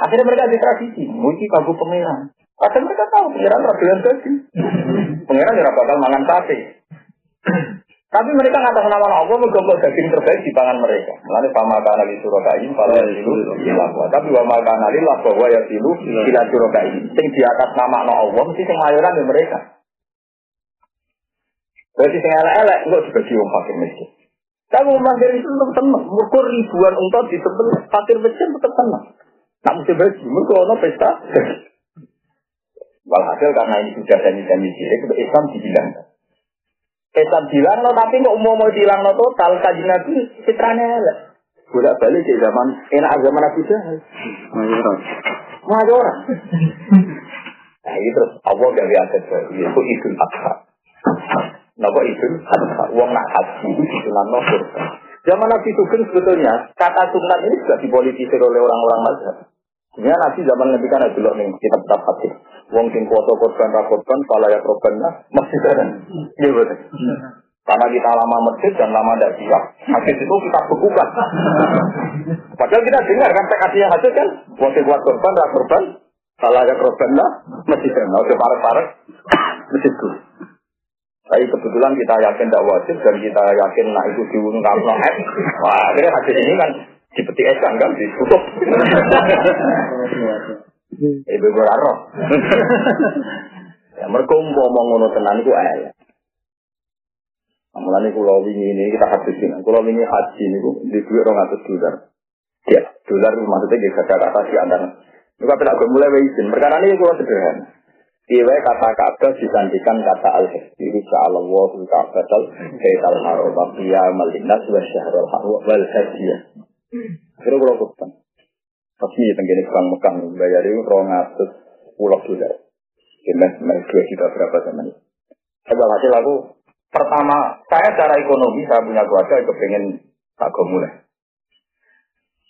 Akhirnya mereka di tradisi, muji kagu pangeran. Padahal mereka tahu pangeran radulan gaji. Pangeran tidak bakal mangan sate. Tapi mereka ngatas nama Allah menggombol daging terbaik di tangan mereka. Lalu sama kana li surokai, kalau silu ilahwa. Tapi wa maka kana lah bahwa ya silu ila surokai. Sing di atas nama Allah mesti sing mayoran di mereka. Berarti sing elek-elek enggak dibagi wong fakir miskin. Kamu fakir itu tetap tenang. Ribuan untot di tebel fakir miskin tetap tenang. Nak mesti bagi. Mereka ono pesta. Walhasil karena ini sudah janji-janji sirik, Islam dibilangkan. Islam bilang no, tapi nggak mau mau bilang no total kaji nabi citranya lah. Bolak balik di zaman enak zaman Nabi Jahal. Ada orang. Nah ini terus Allah adat baru yaitu Idul Adha. Napa Idul Adha? Uang nak haji itu disunan no Zaman Nabi Sugeng sebetulnya kata sunat ini juga dipolitisir oleh orang-orang mazhab. Sebenarnya Nabi zaman Nabi kan ada dulu nih kitab-kitab hadis. Wong sing kuasa korban ra korban, pala ya korban lah, masih ada. Iya betul. Karena kita lama masjid dan lama tidak siap, hadis itu kita bekukan. Padahal kita dengar kan tekadnya hadis kan, wong sing kuat korban ra korban, pala ya korban lah, masih ada. Oke parek-parek, masjid itu. Tapi kebetulan kita yakin tidak wajib dan kita yakin nak itu diungkap no Wah, akhirnya hadis ini kan dipetik esan kan ditutup. Ibu roh. Ya mereka ngomong ngono tenan iku ayat. Mulane kula wingi ini kita hadis ini. Kula wingi haji niku di duit 200 dolar. Ya, dolar maksudnya nggih kata kata si andan. Niku apa tak mulai izin. Perkara ini kula sederhana. Iwe kata kata disandikan kata al-hajji Allah ka'batal kaital haram ya malinas wa syahrul haram wal hajjiyah. Kira kutan. Pasti tenggine Bang Mekah bayar itu rong atus pulau dolar. Jelas mereka dua juta berapa zaman itu. Coba hasil aku pertama saya secara ekonomi saya punya keluarga kepengen tak mulai.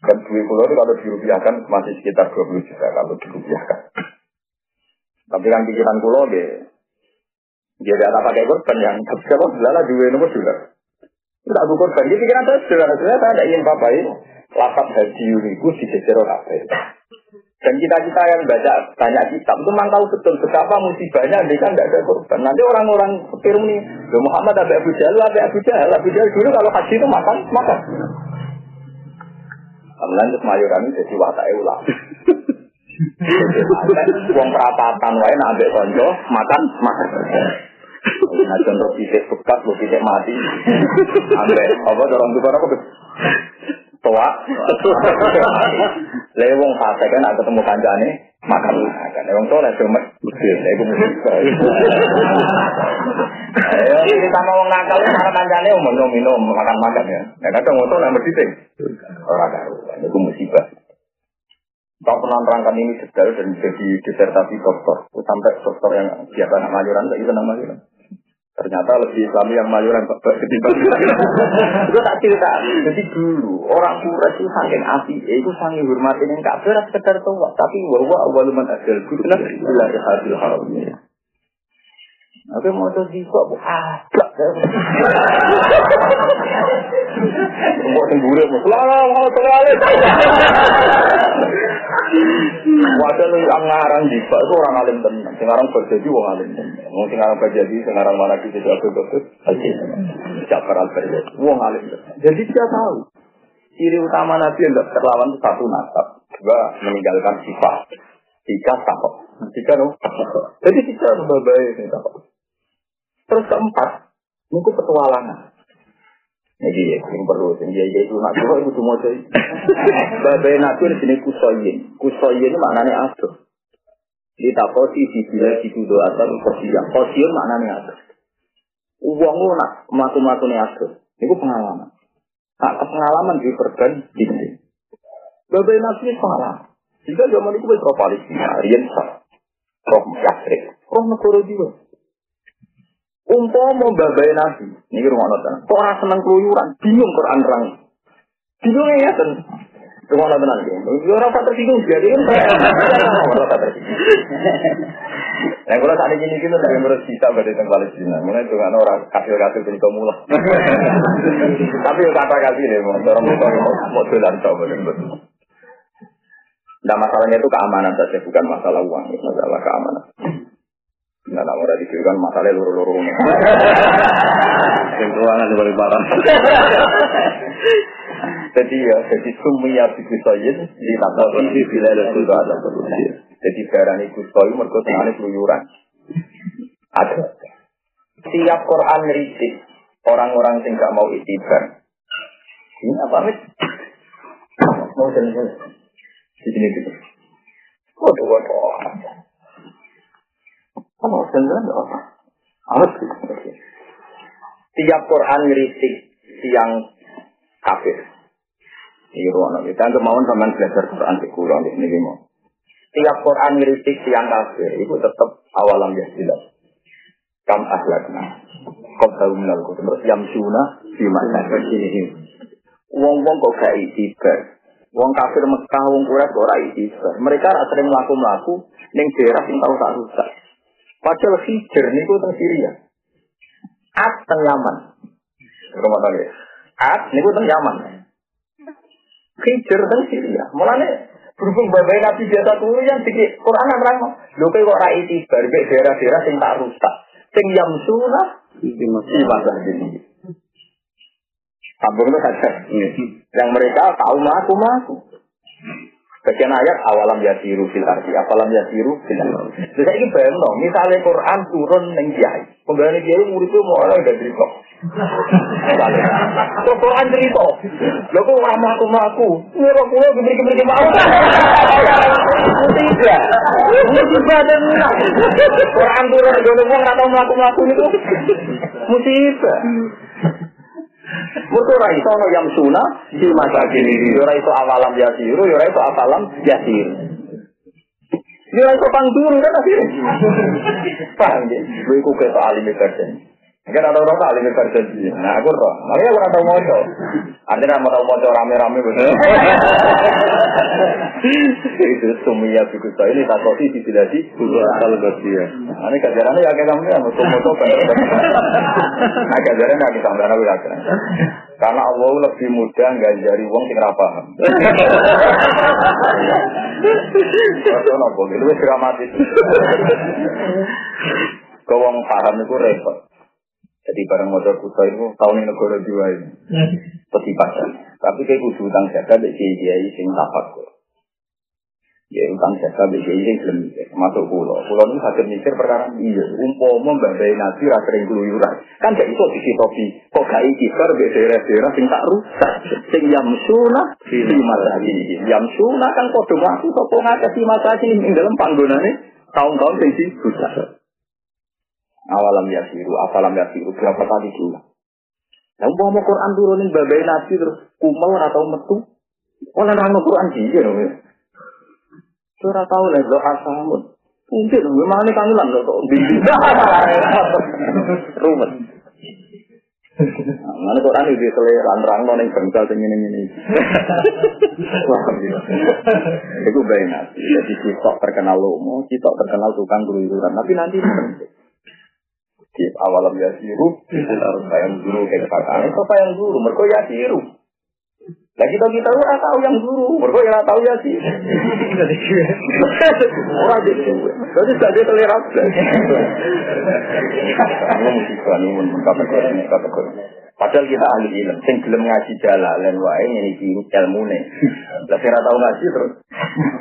Dan duit pulau itu kalau dirupiahkan masih sekitar 20 juta kalau dirupiahkan. Tapi kan pikiran pulau dia dia tidak pakai korban yang kalau lala dua nomor dolar. Tidak aku korban. Dia pikiran saya sederhana. Saya tidak ingin apa ini lapat haji itu dijejer kabeh. Dan kita-kita yang baca banyak kitab itu memang tahu betul betapa musibahnya dia kan tidak ada korban. Nanti orang-orang setir ini, Muhammad ada Abu Jahal, ada Abu Jahal, Abu Jahal dulu kalau haji itu makan, makan. Kemudian mayuran itu jadi watak ulang. Uang perapatan wae nak ambek konco makan makan. Nah contoh titik bekas, lo titik mati. Ambek apa dorong tuh apa? Tua. Lha wong fase kan ada ketemu kancane makan makan. Wong soleh cuma betul. Lha iku musibah. Ayo kita mau nakal makan kancane minum minum makan makan ya. Nek kadang ngono nek mesti sing ora karo. Iku musibah. Tak pernah terangkan ini detail dan jadi disertasi dokter. Sampai dokter yang biasa nak majuran, tak bisa nak majuran. Ternyata lebih Islami yang mayoritas ketimbang Itu tak cerita. Jadi dulu orang Quraisy itu saking api, itu saking hormatin yang kafir sekedar tua, tapi bahwa awaluman adil guna ila ihadil haram. Tapi mau tuh di kok ada. Mau tenggure, mau selalu mau sekali. Padahal yang ngarang di itu orang alim tenan. Sing ngarang berjadi wong alim tenan. Wong sing ngarang berjadi, sing ngarang mana kita jago betul. Jafar al berjadi, wong alim tenan. Jadi dia tahu ciri utama Nabi yang terlawan itu satu nasab, dua meninggalkan sifat, tiga takut, tiga no. Jadi tiga berbagai ini takut. Terus keempat, itu petualangan. Jadi ya, yang perlu, yang dia itu nak dulu itu semua jadi. Babai nabi di sini kusoyin, kusoyin maknanya aduh. Di takosi di bila di kudo atau kosian, kosian maknanya aduh. Uang lu nak matu-matu nih aduh, itu pengalaman. Nah, pengalaman di perban ini. Babai nabi salah. Jika zaman itu berapa Palestina, Rian sah, roh Yasrib, roh negara juga. Umpama babai nabi, ini rumah nonton. Kok orang seneng keluyuran, bingung Quran rang. Bingung ya kan? Rumah nonton nanti. Orang tak tersinggung, jadi kan orang tak tersinggung. Nah, kalau saat ini kita dari menurut kita berarti tentang Palestina. Mulai dengan orang kasih-kasih dari kamu lah. Tapi kata kasih nih, mau orang mau mau dolan coba. Nah masalahnya itu keamanan saja, bukan masalah uang, masalah keamanan. Nah, nak ora dikira kan masalah loro-loro. Sing keuangan lebih parah. Jadi ya, jadi sumia biku soyin di takut di bila ada sudah ada Jadi barang itu soyin mereka senangnya keluyuran. Ada. Tiap Quran ngeritik orang-orang yang nggak mau itibar. Ini apa mit? Mau jalan-jalan. Di sini gitu. Waduh, waduh. Kalau jalan apa? Amat Tiap Quran ngeritik yang kafir. Ini ruang kita mau sama belajar Quran di kulo di sini mau. Tiap Quran ngeritik yang kafir itu tetap awalam ya jelas. Kam ahlakna. Kau tahu menal terus yang sunnah di mana ini. Wong-wong kok gak itibar. Wong kafir Mekah, wong Quraisy ora itibar. Mereka sering melaku-melaku ning daerah yang tahu tak rusak. Padahal Hijr niku teng Syria. At teng Yaman. Rumah tangga. At niku teng Yaman. Hijr teng Syria. Mulane berhubung babai Nabi biasa turun yang dikit Quran nerang. Lho kok ora itibar mek daerah-daerah sing tak rusak. Sing yamsuna di masa ini. Sambung itu saja. Yang mereka tahu maku maku. Bagian ayat awalam yasiru fil arti, apalam yasiru fil arti. Jadi saya ini bayang dong, misalnya Quran turun neng kiai, penggalan kiai murid itu mau orang udah cerita. Kok Quran cerita? Lo kok lama aku maku, nyuruh pulau geberi geberi mau. Tidak, musibah dan Quran turun gunung nggak tahu melaku melaku itu musibah. Mereka ora iso ono yang suna di masa kini. Ora iso awalam yasiru, ora iso awalam yasir. Ora iso pangdur kan akhirnya. Paham ya? Gue iku ketok alim kerja. Mungkin ada orang alim kerja Nah aku roh. Makanya aku tahu moco. Artinya mau tahu moco rame-rame betul. Itu sumia biku saya ini tak kopi di bila di asal ya. Ini kajarannya ya kita mungkin moco kan. Nah kajarannya kita sampai nabi Karena Allah lebih mudah ganjari uang sing paham. Itu nopo, itu dramatis. Kau wong paham itu repot. Jadi barang modal kusa itu tahun ini negara dua ini. Peti pasar. Tapi kayak kudu utang jaga di kiai sing tapak kok. Ya utang jaga di kiai sing belum masuk pulau. Pulau ini sakit mikir perkara iya. Umpama mbak nabi rasa sering keluyuran. Kan gak iso topi. Kok gak iki bar di daerah-daerah sing tak rusak. Sing yamsuna di masa ini. Yamsuna kan mlaku sapa ngakeh di masa ini ing dalam panggonane tahun-tahun sing rusak. Awalam yasiru, afalam yasiru, berapa kali diulang. Nah, mau mau Quran turunin babai nabi terus kumal atau metu. Nanti mau Quran sih, ya. Surah tahu lah, lo asamun. Mungkin, memang ini kangen lah, kok Rumet. Mana Quran itu selera rang nong yang bengkal ini ini. Wah, itu bayi nabi. Jadi kita terkenal lomo, kita terkenal tukang keluyuran. Tapi nanti. Di awalam ya siru, harus yang guru kayak kakaknya, apa yang guru, mereka ya siru. Lah kita kita ora tahu yang guru, mergo ora tahu ya sih. Ora di. Jadi saja mesti kan mun kategori. Padahal kita ahli ilmu, sing gelem ngaji jalalan wae ngene iki ilmune. Lah ora tau ngaji terus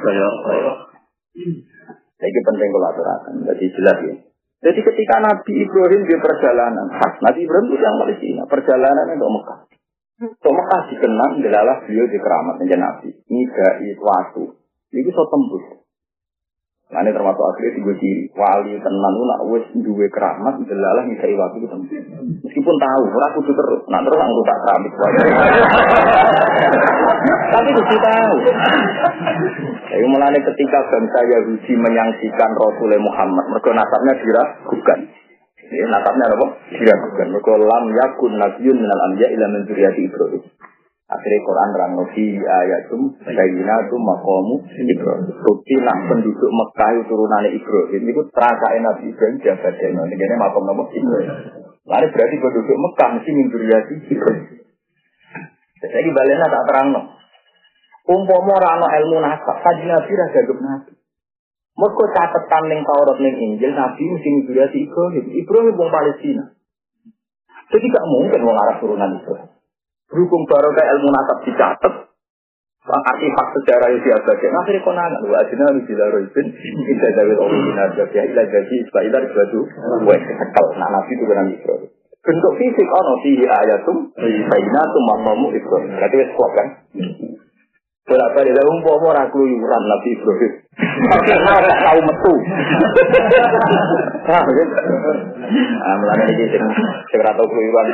kaya kaya. Ini penting kalau aturakan, jadi jelas ya. Jadi ketika Nabi Ibrahim di perjalanan, Nabi Ibrahim itu yang Palestina, perjalanan untuk Mekah. Untuk Mekah dikenang adalah beliau di keramat menjadi Nabi. Ini gak waktu. Ini so tembus. Nah ini termasuk akhirnya tiga ciri. Wali tenan itu nak wis duwe keramat adalah ngisai waktu itu Meskipun tahu, ora kudu terus. Nah terus aku tak keramit. Tapi kudu tahu. Jadi mulai ketika bangsa Yahudi menyangsikan Rasulullah Muhammad, mereka nasabnya diragukan. Ya, nasabnya apa? Diragukan. Mereka lam yakun nabiyun minal anbiya ila min Ibrahim. Akhirnya Quran terang nabi ayatum bayina itu makomu Ibrahim. Bukti nak penduduk Mekah itu turunan Ibrahim itu terasa Nabi Ibrahim jaga deno. Ini makom nama Ibrahim. Lalu berarti penduduk Mekah mesti menduriati Ibrahim. Jadi baliknya tak terang no. Umpama rano ilmu nasab, kaji Nabi raga gem Nabi. Mereka catatan ning Taurat ning Injil Nabi mesti menduriati Ibrahim. Ibrahim wong Palestina. Jadi gak mungkin wong Arab turunan Ibrahim. Baru kayak ilmu nasab dicatat, artifak sejarah itu diabadikan. Akhirnya kau nanya, wa adina lu bila roibin, tidak jawil Allah bin ya ilah jadi sebailar batu, wa sekal, nah nabi itu benar Ibrahim. Bentuk fisik, ono fihi ayatum, bainatum mamamu Ibrahim. Berarti wes kuat kan? Bolak balik lah umpama ora keluyuran Nabi Ibrahim. Ora tahu metu. Ah, ah mulane iki sing sing ora tau keluyuran.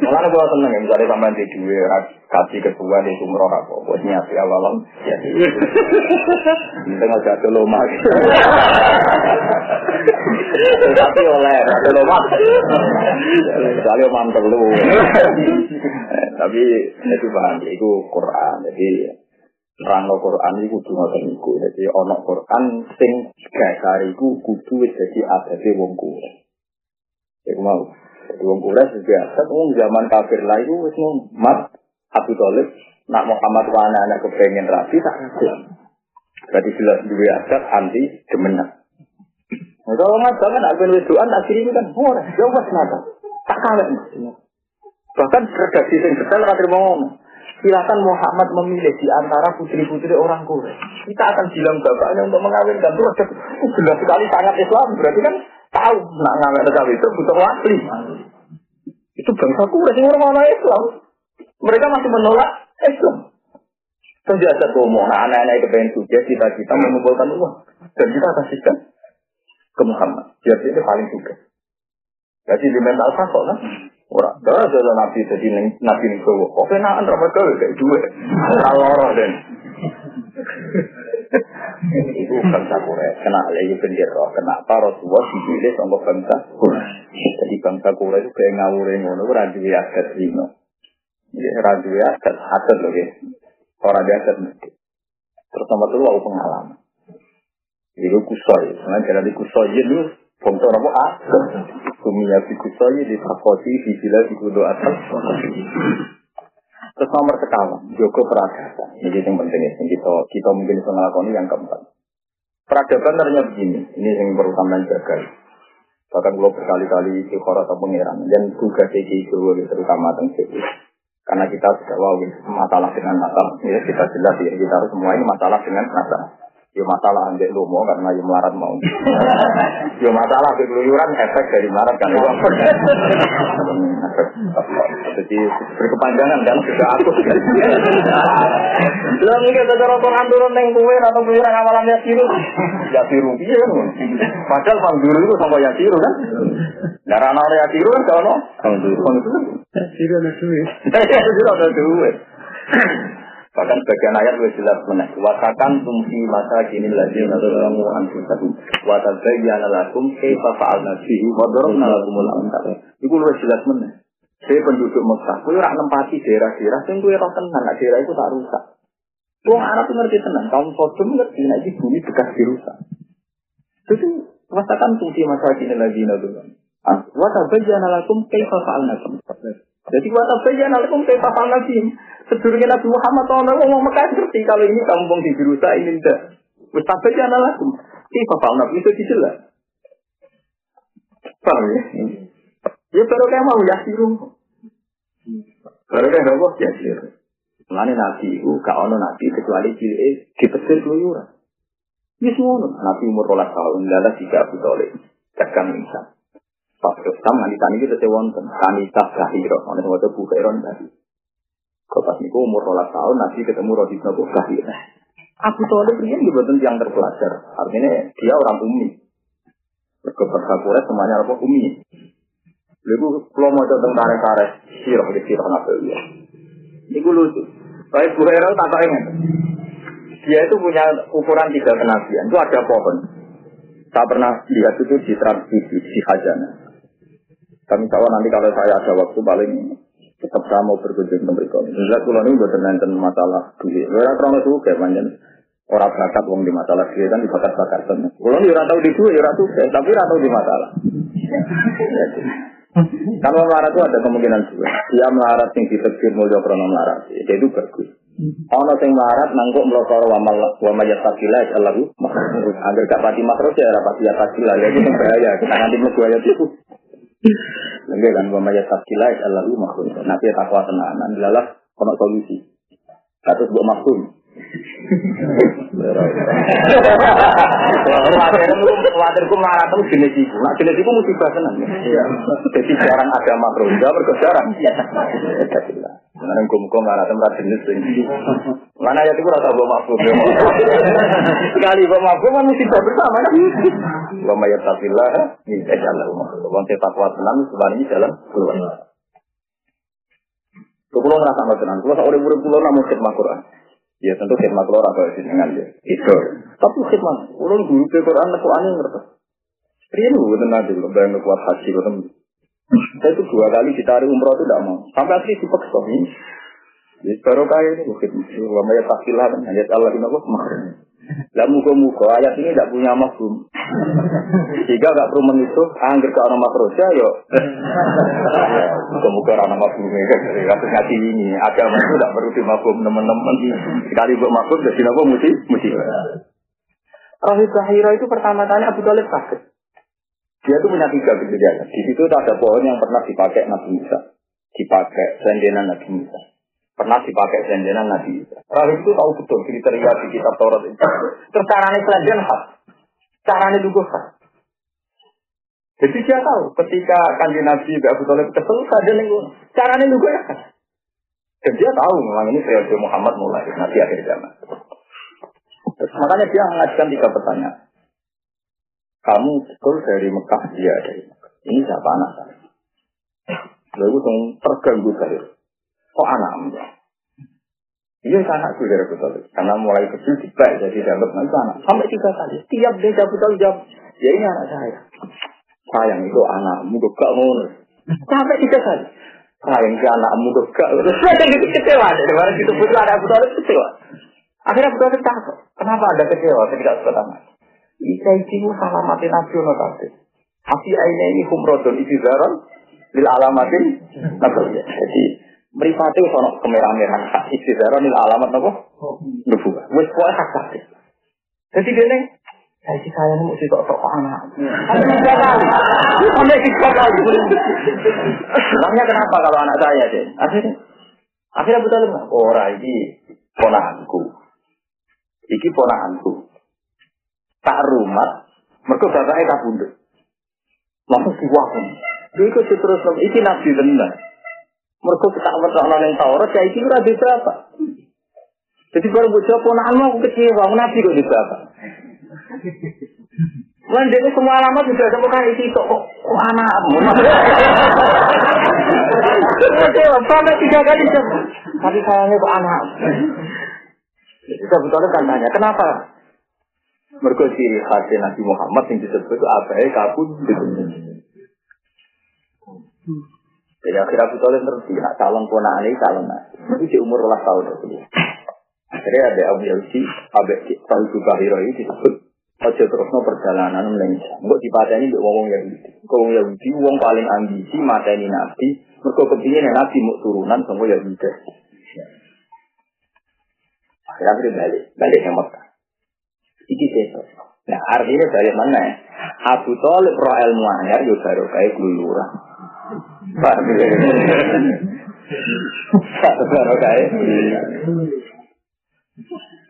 Mulane seneng misalnya sampean di duwe kasih ketua di sumroh apa buat nyati awalam. Ya. Tengah jatuh lomak. Tapi oleh lomak. Misalnya mantel lu. Tapi itu paham, itu Quran. Jadi terang Quran itu kudu ngoten niku. Jadi ana Quran sing dasar iku kudu wis dadi adate wong kuwe. Iku mau. Jadi wong kuwe biasa wong zaman kafir lah iku wis mat Abu Thalib nak Muhammad wa anak kepengen rapi tak. Berarti jelas dua adat anti demenan. Nah, kalau nggak banget, aku nulis tak kiri kan, oh, jawab nada, tak kalah. Bahkan redaksi yang detail akan ngomong. Silakan Muhammad memilih di antara putri-putri orang Quraisy. Kita akan bilang bapaknya untuk mengawinkan. Itu oh, jelas sekali sangat Islam. Berarti kan tahu nak ngawin cawe itu butuh wali. Itu bangsa Quraisy yang orang Islam. Mereka masih menolak Islam. Terjadi ngomong, anak-anak itu pengen sukses, cita-cita mengumpulkan uang. Dan kita kasihkan ke Muhammad. Jadi ini paling suka. Jadi di mental kok kan. Ora, dah ada nabi jadi nabi nih kowe. Kok kenaan rapat kowe kayak dua. Ora dan. Itu bangsa Quraisy. Kena lagi bendera. Kenapa Rasulullah dipilih sama bangsa Quraisy? Jadi bangsa Quraisy itu kayak ngawure ngono. Duwe adat dino. Ya, duwe adat adat loh ya. Ora duwe adat mesti. Terus dua aku pengalaman. Itu kusoi. Karena jadi kusoi itu bangsa apa? Adat. Kumia fikusoi di takoti di sila di atas. Terus nomor sekawan, Joko peradaban. Ini yang penting ya, kita, kita mungkin bisa melakukan yang keempat. Peradaban ternyata begini, ini yang perlu sampean jaga. Bahkan kalau berkali-kali istiqorah atau pengiran, dan tugas itu terutama tentang Karena kita sudah wow, masalah dengan masalah, ya kita jelas ya, kita harus semua ini masalah dengan masalah. Ya masalah ambek mau karena ya melarat mau. ya masalah ambek keluyuran efek dari melarat kan. Jadi berkepanjangan kan sudah aku. Lo mikir cara Quran turun neng kue atau keluyuran awalan ya siru. Ya siru piye. Padahal pangguru itu sama ya siru kan. Nah rana ya siru kan kalau pangguru. Ya siru ada duit. Siru ada duit. Bahkan bagian ayat lebih jelas mana. Watakan tumsi masa kini lagi nazamu anfusakum. Watabayyana lakum kaifa fa'alna bihi wa darabna lakumul amsal. Iku lebih jelas mana. Saya penduduk Mekah, kowe ora nempati daerah-daerah sing kowe ora tenang, daerah itu tak rusak. Wong Arab ngerti tenang, kaum Sodom ngerti nek bumi bekas dirusak. Itu rasakan fungsi masa kini lagi nazamu. Wa tabayyana lakum kaifa fa'alna Jadi wa tabayyana lakum kaifa bihim. Sedurunge Nabi Muhammad ana ngomong Mekah ngerti kalau ini kampung di Jerusa ini ndak. Wis tabayyana lakum kaifa fa'alna bihim itu dijelas. Paham ya? Ya baru kayak mau yasiru. Baru kayak apa? Yasiru. Mulane nabi itu gak ono nabi kecuali cilik dipetir keluyuran. Ya semua nabi umur rolas tahun lala tiga Abu Talib. Tekan insan. Pas Islam nanti tani kita wonten kanisa kahiro, oleh waktu bukairon tadi. Kau pas niku umur rolas tahun nanti ketemu Rodi kahiro. Abu Talib ini juga yang terpelajar. Artinya dia orang umi. Berkeberkakurat semuanya apa umi. Lalu kalau mau tentang tarik-tarik sirah di sirah nabi ya. Ini gue lucu. Baik Bu Hera tak ingat. Dia itu punya ukuran tiga kenabian. Itu ada pohon. Saya pernah lihat itu di transmisi di Hajana. Kami tahu nanti kalau saya ada waktu paling tetap saya mau berkunjung ke mereka. Jelas kalau ini buat nonton masalah duit. Orang terlalu suka banyak orang bakat uang di masalah duit kan dibakat bakat semua. Kalau ini orang tahu di duit, orang suka, tapi orang tahu di masalah. Kalau melarat itu ada kemungkinan juga. Dia melarat yang ditekir mulia krono melarat. Jadi itu bagus. Ono sing melarat nangkuk melokor wa wa majat takila Allahu agar gak pati makro ya rapati ya takila ya itu bahaya kita nanti mlebu ayat itu Lagi kan pemaya takila ya Allah makhluk. Nanti takwa tenanan lalah kono solusi. Katus buat makhluk. Khawatirku marah terus jenis itu. Nah jenis itu musibah tenan. Jadi jarang ada makro. Enggak jarang. Sekarang gue marah tempat jenis ini. Mana ya itu rasa bawa makhluk. Sekali bawa makhluk kan musibah bersama. Wa may yattaqillah yaj'al lahu makhraja. Wong sing takwa tenan sebenarnya jalan keluar. Kulo ngerasa tenan. Kulo sak urip-urip kulo namung khidmat Quran. Ya tentu khidmat ora kaya jenengan ya. Itu. Tapi khidmat kulo guru ke Quran nek ane ngerti. Riyen mboten nate kulo bayang kuat haji boten. Saya itu dua kali ditarik umroh itu tidak mau. Sampai akhirnya dipaksa ini. Ya, baru kaya ini, khidmat. Wa may yattaqillah ayat Allah ini apa? Makhraja. Lah muka-muka ayat ini tidak punya mafhum. Jika gak perlu menisu, angger ke orang makroja, yo. Muka-muka orang mafhum ini kan dari kasus ngaji ini. Agama itu tidak perlu dimafhum teman-teman. Sekali buat mafhum, jadi apa mesti mesti. Rahib Zahira itu pertama tanya Abu Talib sakit. Dia itu punya tiga kejadian. Di situ ada pohon yang pernah dipakai Nabi Musa. Dipakai sendenan Nabi Musa pernah dipakai sendenan Nabi Isa. Rahib itu tahu betul kriteria di kitab Taurat itu. Terus caranya selanjutnya khas. Caranya juga khas. Jadi dia tahu ketika kanji Nabi Abu Talib kesel saja nih caranya juga ya khas. Dan dia tahu memang ini periode Muhammad mulai Nabi akhir zaman. Terus makanya dia mengajukan tiga pertanyaan. Kamu betul dari Mekah, dia dari Mekah. Ini siapa anak saya? Lalu terganggu saya. Kok anakmu? Iya anakku dari Talib. Karena mulai kecil dibalik jadi dalam itu anak. Sampai tiga kali. Tiap dia Abu Talib jawab, ya ini anak saya. Sayang itu anakmu gak ngono. Sampai tiga kali. Sayang si anakmu gak ngono. Saya jadi kecewa. Dari mana itu putra ada Abu Talib kecewa. Akhirnya Abu Talib takut. Kenapa ada kecewa ketika sudah anak? Ika ikimu salamatin nasional tadi. Afi aina ini humrodon isi zaron lil alamatin nabi. Jadi Meripati sono kemerah-merahan hak istidara nil alamat apa? Nubuah. Wes pokoke hak sakti. Jadi dene saya sih saya mau sih kok sok anak. Sampai tiga kali. Namanya kenapa kalau anak saya deh? Akhirnya akhirnya betul nggak? Orang ini ponakanku. Iki ponakanku. Tak rumah. Mereka bapaknya tak bunduk. Langsung diwakil. Dia ikut terus. Iki nabi benar. Mereka kita ngerti yang Taurat, ya itu ora di berapa. Jadi baru bocah ponakanmu aku kecewa, nabi kok di berapa. Lan dia semua alamat sudah ada bukan isi kok kok anakmu. Kecewa sampai tiga kali Tapi sayangnya kok anak. Kita betul kan tanya, kenapa? Mereka ciri khas Nabi Muhammad yang disebut itu apa ya kabut. Jadi akhirnya Abu Talib ngerti, nak calon ponaan ini calon nabi. Itu di umur ulah tahun itu. Akhirnya ada Abu Yausi, Abu Talib Bahiro ini disebut Ojo terusno perjalanan melenceng. Kok dipateni mbek wong Yahudi. Wong Yahudi wong paling ambisi mateni nabi, mergo kepingin nabi mau turunan sama Yahudi. Akhirnya balik, balik yang Mekah. Iki seto. Nah artinya balik mana ya? Abu Talib roh ilmu anyar yo baru kayak. Paham ya? Baru kayak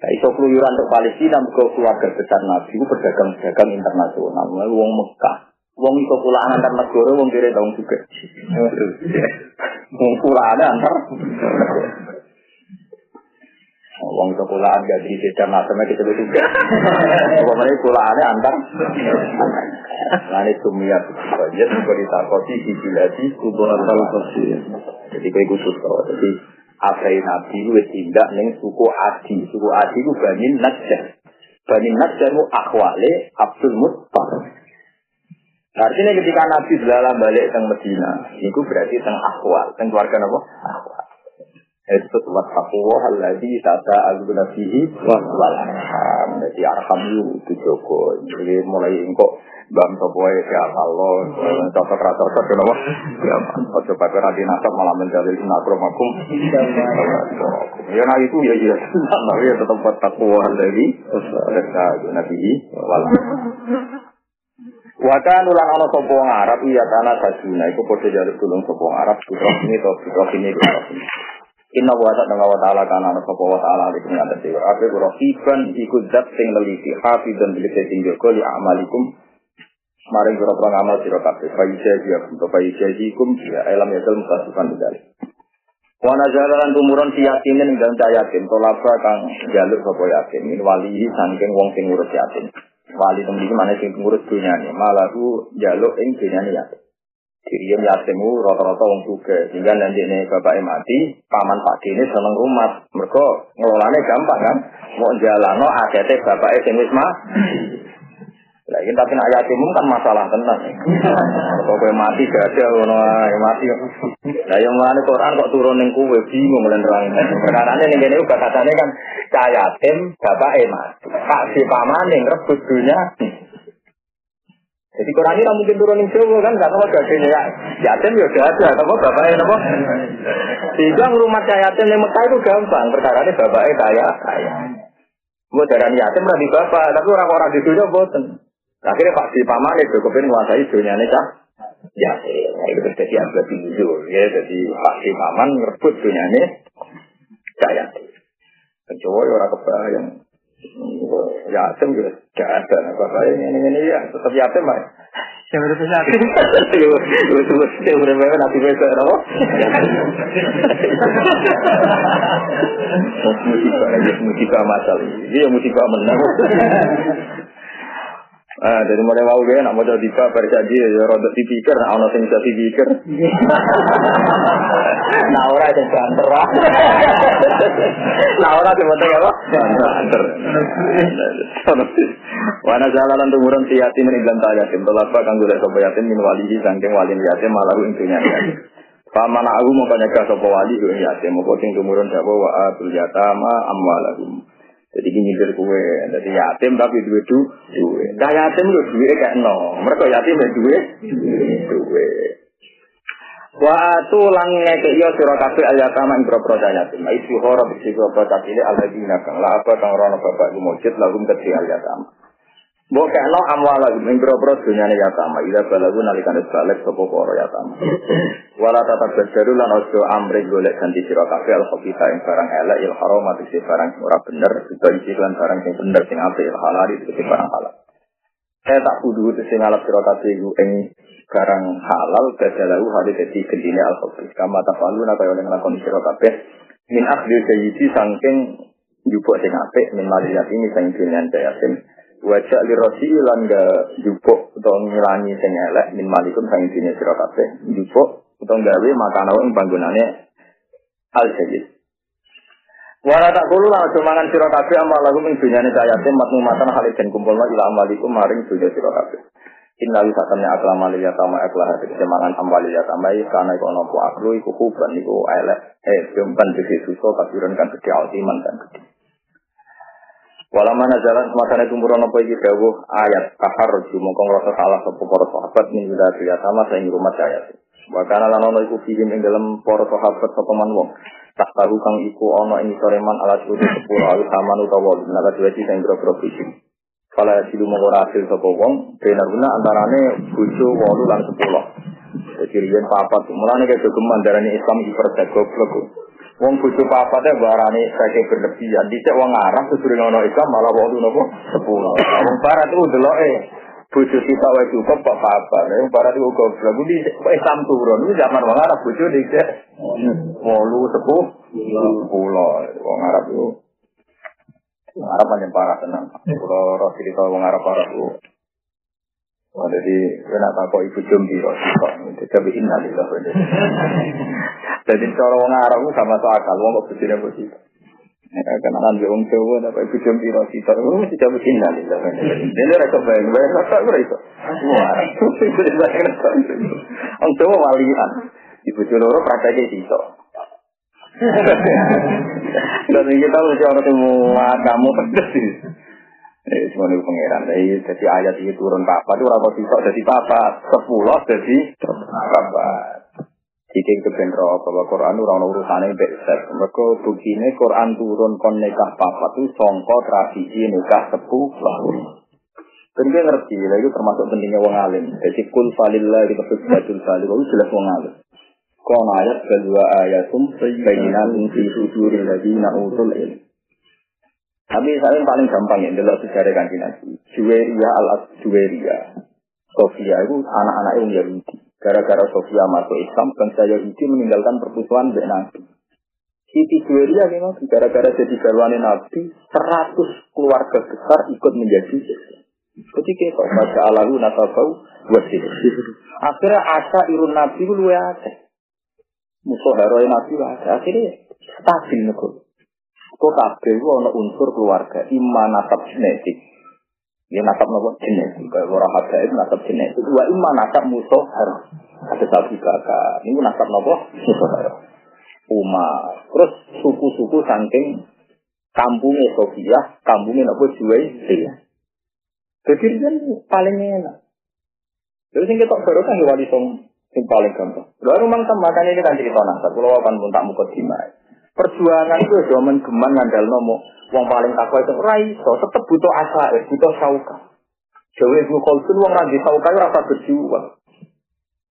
Nah, iso keluyuran untuk Palestina, ke keluarga besar Nabi, pedagang-pedagang internasional. Lalu wong Mekah. Wong iso pulaan antar negara, wong kira tahun juga. Wong pulaan antar Wong pulaan gak jadi beda macamnya kita juga. Pokoknya pulaannya antar. Nah ini sumia saja seperti takoti di biladi kubur Jadi kayak khusus kalau jadi Afrai Nabi itu tindak neng suku Adi. Suku Adi itu Bani Najjar. Bani Najjar itu akhwale Abdul Muttalib. Artinya ketika Nabi selalu balik ke Medina, itu berarti teng akhwal, teng keluarga apa? Akhwal. Itu buat takwa lagi tata agu nabihi wal arham. Jadi arham itu Joko. Jadi mulai engkau bang sopoe ya Allah, cocok rasa cocok kenapa? Ya, ojo pakai radi nasab malah menjalin nakromakum. Ya nah itu ya ya, nah ya tetap buat takwa lagi tata agu nabihi wal Wakan ulang ana sapa Arab iya tanah sajuna iku padha jaluk tulung sapa Arab putra ini to putra ini putra ini. Inna wa ta'ala wa ta'ala kana ana wa ta'ala iki ing atase ape ora fiban iku zat sing neliti hafizan bil sing joko li amalikum. Maring ora ora ngamal sira kabeh. Faisa ya untuk faisa ikum ya alam ya dalem kasukan bedal. Wa nazalan tumurun si yatimin ing dalem yatim tolaba kang jaluk sapa yatim min walihi saking wong sing ngurus yatim. Wali temen iki mana sing ngurus dunyane. Malahu jaluk ing dunyane yatim. Diriam yatimu rata-rata wong juga. Sehingga nanti ini bapak mati paman pak ini seneng rumah mereka ngelolanya gampang kan? Mau jalano akhirnya bapak sing wis lagi tapi nak yatim kan masalah tenang kok kowe mati gak ada ngono mati. Lah yang mana Quran kok turun ning kowe bingung lan terang perkara ning kene uga katane kan cah yatim bapak mati. Pak si paman ning rebut dunya jadi Quran ini mungkin turun di Jawa kan, gak tahu gajinya ya. Yatim ya udah ada, apa bapaknya apa? Sehingga rumah yatim yang Mekah itu gampang, perkara ini bapaknya kaya, kaya. Mau darah yatim di bapak, tapi orang-orang di dunia boten. Akhirnya Pak di paman itu kepin menguasai dunia ini cah. Ya, itu terjadi agak tinggi ya. Jadi Pak di paman merebut dunia ini cahaya. Kecuali orang kebayang yatim juga gak ada apa ini ini ini ya tetap yatim pak Siapa itu yatim? Terus terus yang berbeda nanti besok apa? Musibah aja musibah masalah ini ya musibah menang. Ah, dari mulai mau gue nak modal tiba berjanji ya roda dipikir, nak ono sing bisa dipikir. Nah ora sing banter. Nah ora sing banter apa? Banter. Wana jalalan tumurun si yatim ini bilang tak yatim. Tolapa kang golek sapa yatim min walihi sangking walin yatim malah intinya yatim. Paman aku mau kanyaka sapa wali ing yatim. Mau sing tumurun sapa wa atul yatama amwalahum. Jadi ini nyindir kue, jadi yatim tapi duwe du, duwe. Nah yatim lu duwe kayak no, mereka yatim ya duwe, duwe. Wa tu lang ngeke yo sira kabeh al yatama ing propro yatim. Isu horo bisi propro cilik al ladina kang la apa kang rono bapak mujud lagu keti al yatama. Mbok kena amwala ing propro dunyane yatama. Ila balagu nalikan balik sapa para yatama. Wala tata bajaru lan ojo amri golek ganti sira kabeh al khabitha ing barang elek il haram ati barang ora bener, dibagi lan barang sing bener sing apik il halal itu barang halal. Saya tak kudu sing ngalap sira kabeh ing barang halal badalahu hadis dadi gendine al khabith. Kama tafalu napa oleh nglakoni sira kabeh min akhdil sayyidi sangking jupuk sing apik min maliyat ini sing dunyan yatim. Wajak li rosi lan ga jupuk atau ngilangi sing elek min malikum sang dine sira kabeh. Jupuk utawa gawe makana ing panggonane al sayyid. Wala tak kulo lan aja mangan sira kabeh amal lagu ing dunyane cayatim matmu matan halid den kumpulna ila amalikum maring dunya sira kabeh. Inna li satamnya akla malia tama akla hati kesemangan ambali ya tamai karena iku nopo aklu iku huban iku elek eh jemban disi suso kafiran kan gede altiman kan gede. Walau mana jalan semasane tumburan apa iki dawuh ayat kahar rujuk mongko ngrasa salah sapa para sahabat min sudah ya sama saya rumah saya. Wa kana lan ono iku fihi ing dalem para sahabat sapa man wong. Tak tahu kang iku ono ing soreman ala sudu sepuluh alu saman utawa naga dua sing grogro fisik. Kala silu mongko hasil sapa wong benar guna antarane bojo 8 lan 10. Jadi riyen papat mulane kaya geman darane Islam hipertek goblok. Wong bojo papate barane saiki berlebihan. Dicek wong Arab kudu ono Islam malah wong nopo sepuluh. Wong barat itu deloke bojo kita wae cukup kok papat. Wong barat itu goblok. Kuwi Islam turun. Ini zaman wong Arab bojo dicek wolu sepuh sepuluh. Wong Arab itu Arab paling parah tenan. Kalau cerita wong Arab itu Oh, jadi kena tak kok ibu jombi kok itu tapi innalillah. Jadi cara wong Arab sama so akal wong kok kok sih. Nek kenalan di wong Jawa apa ibu jombi kok sih terus tidak innalillah. Dene ra kebayang bae rasa ora iso. Wong Arab. Wong walian. Ibu loro prakteknya iso. Dan kita mesti orang semua kamu pedes Eh, semuanya pangeran. Jadi, jadi ayat ini turun papa itu rapat sisok jadi papa. Sepuluh jadi papa. Jika kebenro bahwa Quran itu orang urusannya besar. Mereka begini Quran turun kon nikah papa itu songko tradisi nikah sepuluh. Dan dia ngerti, itu termasuk pentingnya wong alim. Jadi kul falillah kita fiksatul salih, itu jelas wong alim. Kon ayat kedua ayatum bayinatum fi suduril ladina utul ilm. Tapi saya yang paling gampang ya, adalah sejarah kanji nabi. Juweria al Juweria. Sofia itu anak-anak yang Yahudi. Gara-gara Sofia masuk Islam, bangsa Yahudi meninggalkan perpusuan dengan Nabi. Siti Juweria memang gara-gara jadi garwane Nabi, 100 keluarga besar ikut menjadi Ketika itu baca alahu nasabau wasil. Akhirnya asa irun Nabi luwe akeh. Musuh heroi Nabi ada. Akhirnya stabil negara. Kok kabeh ana unsur keluarga, iman nasab genetik. Ya nasab nopo genetik, kaya ora habaib nasab genetik. Wa iman nasab musuh harus ada sapi kakak. Ini nasab nopo musuh harus. Umar. Terus suku-suku saking kampungnya Sofia, kampungnya nopo Juwai, dia. Jadi kan paling enak. Terus yang kita baru kan wali song yang paling gampang. Lalu memang makanya ini kan cerita nasab. Kalau akan pun tak mukot dimai. Perjuangan itu zaman geman ngandal nomo. Wong paling takwa itu rai so tetep butuh asa, butuh sauka. Jawa ibu kolsun wong randi sauka itu rasa berjuang.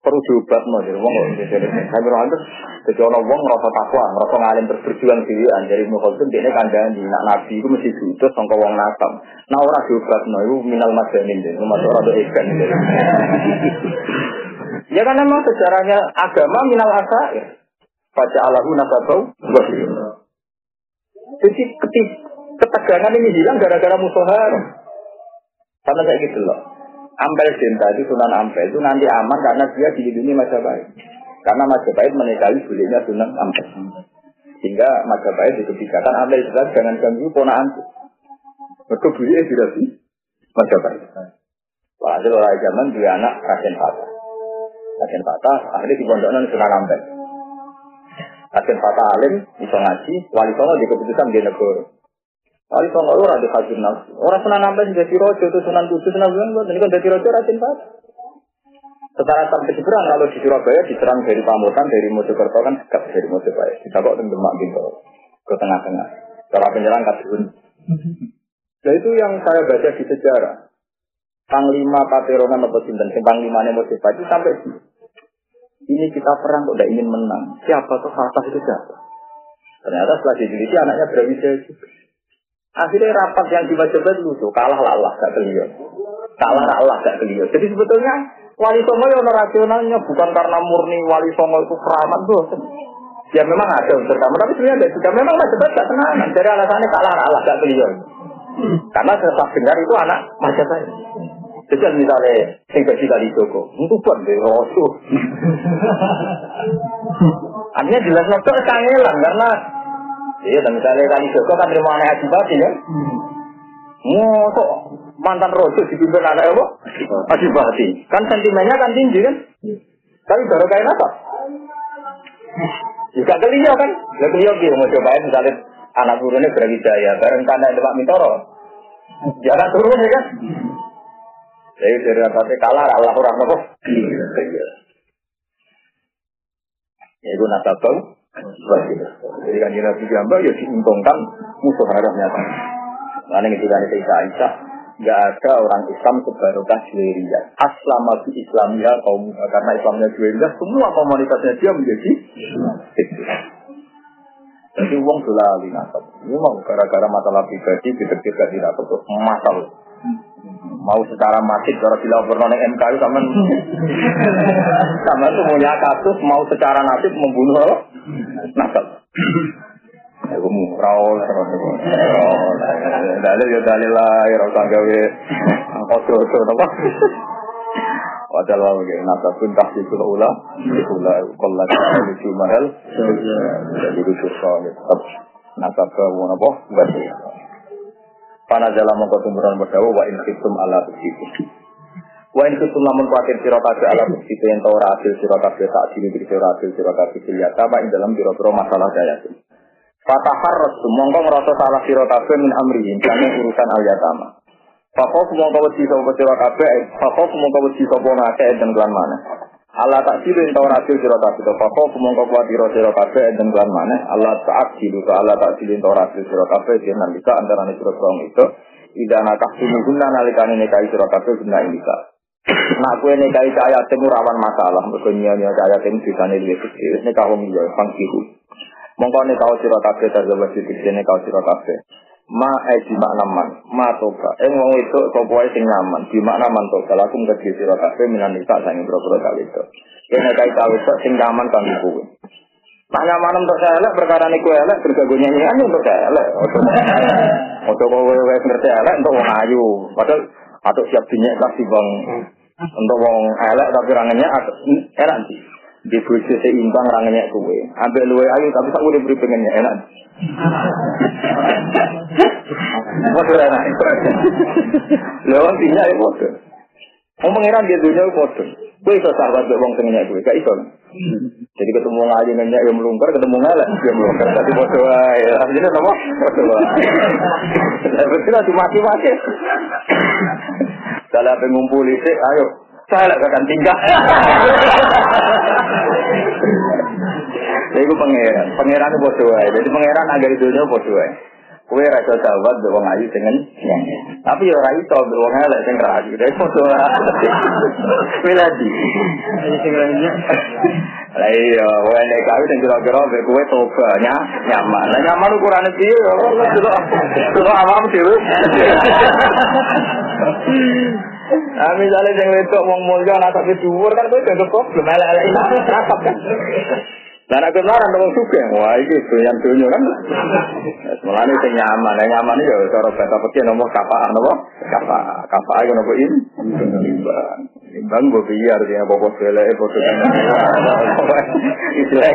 Perlu diobat no, jadi wong saya bilang itu jadi orang wong rasa takwa, rasa ngalim terus berjuang dirian. Jadi ibu kolsun dia kandang di nak nabi itu mesti butuh sangka wong nakam. Nah orang diobat no, itu minal majanin deh, masuk orang tuh ikan. Ya kan memang sejarahnya agama minal asa ya. Baca Allahu nasabau Jadi ketik, ketegangan ini hilang gara-gara musuh haram. Karena kayak gitu loh. Ampel cinta itu Sunan Ampel itu nanti aman karena dia dilindungi Majapahit. Karena Majapahit menikahi bolehnya Sunan Ampel. Sehingga Majapahit dikebijakan Ampel jelas jangan ganggu ponaan. Mereka belinya tidak sih Majapahit. Walhasil oleh zaman dua anak Raden Fatah. Raden Fatah akhirnya di pondoknya Sunan Ampel. Agen Fatah Alim, bisa ngaji, wali songo di keputusan di negara. Wali songo ora di hasil nafsu. Orang sunan nambah jadi rojo itu sunan kudus sunan bulan ini kan jadi rojo Raden Fatah. Secara sampai seberang kalau di Surabaya diserang dari Pamutan, dari Mojokerto kan dekat dari Mojokerto. Kita kok Demak gitu ke tengah-tengah. Cara penyerang Kadun. Nah itu yang saya baca di sejarah. Panglima Paterongan atau Sinten, Panglimanya Mojokerto itu sampai ini kita perang kok tidak ingin menang. Siapa tuh Fatah itu siapa? Ternyata setelah diteliti anaknya Brawijaya juga. Akhirnya rapat yang tiba-tiba lucu, kalah lah Allah gak beliau. Kalah lah Allah gak beliau. Jadi sebetulnya Wali Songo yang rasionalnya bukan karena murni Wali Songo itu keramat tuh. Ya memang ada unsur kamu, tapi sebenarnya ada juga. Memang Majapahit gak tenang. Dari alasannya kalah Allah gak beliau. Karena saya dengar itu anak Majapahit. Jadi misalnya sing bagi kali Joko, itu buat deh rosu. Artinya jelas nonton kangelan karena Iya, dan misalnya kali Joko kan terima anak adibati ya. Ngosok mantan rojo dipimpin anak apa? Adibati. Kan sentimennya kan tinggi kan? Tapi baru kayak apa? Juga kelihatan kan? Ya kelihatan dia mau cobain misalnya anak gurunya berwijaya, bareng karena ada Pak Mitoro. Jangan turun ya kan? Jadi dari atasnya kalah, Allah orang apa? Ya itu nasabah. Jadi kan Nabi Jamba ya diuntungkan musuh harapnya. Karena itu kan Isa Aisyah, nggak ada orang Islam sebarokah Juwairiyah. Aslama di Islamia kaum karena Islamnya Juwairiyah, semua komunitasnya dia menjadi Jadi uang sudah nasab. Ini mau gara-gara masalah pribadi, tidak-tidak tidak betul masalah. Mau secara masif, bila pernah neng MK sama sama semuanya kasus mau secara nasib membunuh nasab. Aku murau lah, dalil ya dalil lah, ya rasa gawe ojo-ojo apa? Padahal wa mungkin nasab pun tahti kula ula, kula kula lucu mahal, jadi lucu soalnya tetap nasab ke apa? Berarti. Pana dalam mongko tumburan berdawa wa in khiftum ala begitu. Wa in khiftum lamun kuatir kabeh ala begitu yang ora adil sira kabeh sak dini diri sira adil sira kabeh dalam biro-biro masalah daya. Fataharras mongko ngrasa salah kabeh min amri kane urusan al yatama. Fakof mongko wedi sapa sira kabeh, fakof mongko wedi sapa ngake dan kelan mana. Allah tak silu yang tahu rasil siro tabi toh pokok kumongko kuat iro siro kafe dan kelan mana ala tak silu ke ala tak silu yang tahu rasil siro kafe dia nanti antara nih siro kong itu. Tidak nak tak silu guna nalikan ini kai siro kafe guna ini kak nak kue nih kai saya temu rawan masalah berkenyal nih saya temu bisa nih lebih kecil nih kau mengiyo pangkihu. Mongko nih siro kafe terjebak di sini siro kafe Ma eh di makna man, ma toba. Ing wong itu sapa wae sing nyaman, di makna man toba lakum kedhi sira kabeh minan nisa sange boro-boro kali itu. Yen nek kau itu sing nyaman kanggo kowe. Nak nyaman untuk saya elek, perkara niku elek, bergagu nyanyian untuk saya elek. Untuk kowe wis ngerti elek untuk wong ayu. Padahal atau siap dinyek kasih bang untuk wong elek tapi rangannya enak sih di bojo seimbang rangannya kue. Ambil luwe ayu tapi tak boleh beri pengennya enak. Bodoh enak. Lewat tinggal ya bodoh. Mau pangeran dia dunia bodoh. Kue iso sahabat buat wong senengnya kue, gak iso. Jadi ketemu ngaji nanya yang melungker, ketemu ngalah yang melungker. Tapi bodoh ya. Jadi apa? Bodoh Tapi Betul cuma mati-mati. Dalam pengumpul itu, ayo saya akan tinggal. Jadi gue pangeran, pangeran itu bodoh Jadi pangeran agar itu nya bodoh Kue rasa sahabat wong ayu dengan tapi ya ora iso wong elek sing rayu. Dadi foto Miladi. Sing lainnya. Lah iya, wae nek kawin sing kira-kira mek kowe toba nya nyaman. Lah nyaman ukurane piye ya? Delok delok awam dhewe. Nah, misalnya yang wedok mulia anak tapi dhuwur kan kowe dianggap problem elek-elek nakap kan. Lah nek kenaran wong sugih, wah iki doyan donya kan. Mulane sing nyaman, nek nyaman ya cara bata nomor kapaan apa? Kapa, kapa iku nopo im? Imbang. Imbang go biar dia bobo sele bobo kan. Istilah?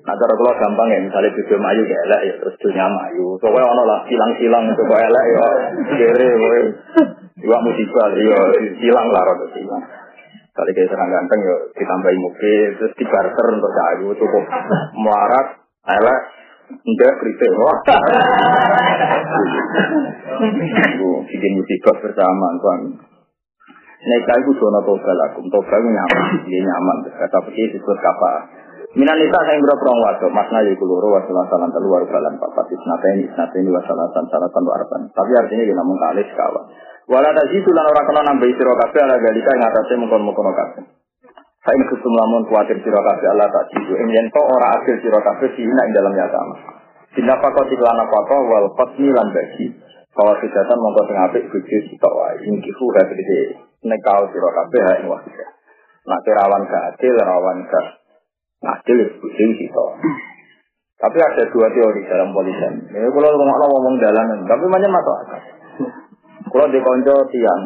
Nah, cara kalau gampang ya, misalnya video mayu ya elek ya, terus dunia mayu. Pokoknya ono lah, silang-silang coba elek ya, kere, Iwa musibah, ya, silang lah, rada silang. Kali kayak serang ganteng ya ditambahi mobil, terus dibarter untuk kayu cukup melarat, elek, enggak kritik. Wah, bikin musibah bersama, tuan. Nikah itu zona toga lakum, toga itu nyaman, dia nyaman. Kata pergi disebut kapal. Minan nisa saya berapa orang wato, makna ya kuluro wasalah salan telu waru balan papat isnata ini isnata ini wasalah salatan warban. Tapi artinya kita namun kali sekawan. Walau tadi itu lan orang kena nambah siro kafe ala galika yang atasnya mengkon mengkon kafe. Saya ini kusum lamun kuatir siro kafe Allah tak jitu. Ini to ora hasil siro kafe sihina ing dalamnya sama. Sina pakot iklan apa wal kosmi lan bagi. Kalau kejahatan mongko sing apik bojo sitok wae. Ing kifu gede. Nekau siro kafe ha ing wahidah. Nak rawan gak adil, rawan gak adil bojo sitok. Tapi ada dua teori dalam politik. Ya kalau ngomong ngomong dalanan, tapi macam masuk akal. Kalau di konco tiang,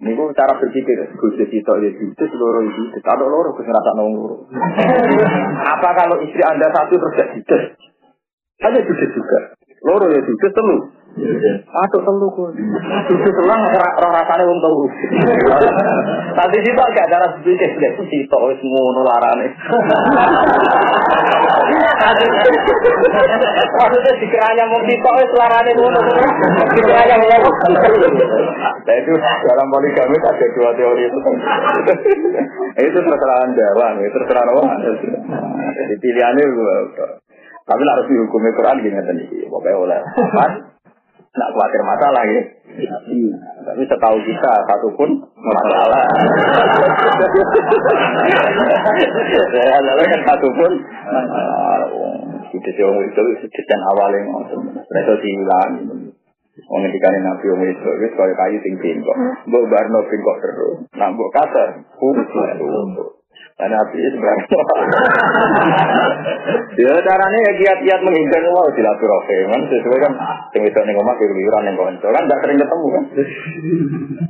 ini cara berpikir, gue sitok ya itu seluruh itu, ada loro, gue ngerasa nongol. Apa kalau istri anda satu terus gak? Hanya juga juga. Loro ya juga telu. Aduh telu ku. Susu selang rasane wong telu. Tadi situ agak cara sedikit deh situ wis ngono larane. Maksudnya dikiranya mau situ wis larane ngono. Dikiranya mau. Nah itu dalam poligami ada dua teori itu. itu terserah anda, bang. Itu terserah orang. Jadi pilihannya tapi harus dihukumi Quran gini tadi. Pokoknya oleh. Tidak khawatir masalah ya. Tapi setahu kita satu pun masalah. Ya, lalu kan satu pun Itu sih orang itu desain awalnya ngomong. Mereka diulang. Wong ngendikane Nabi wong itu wis kaya kayu sing bengkok. Mbok barno bengkok terus. Nah mbok kasar, karena api sebenarnya. ya caranya ya kiat-kiat menghindar mau silaturahim kan sesuai kan yang itu nih ngomong keluyuran yang konco kan tidak sering ketemu kan.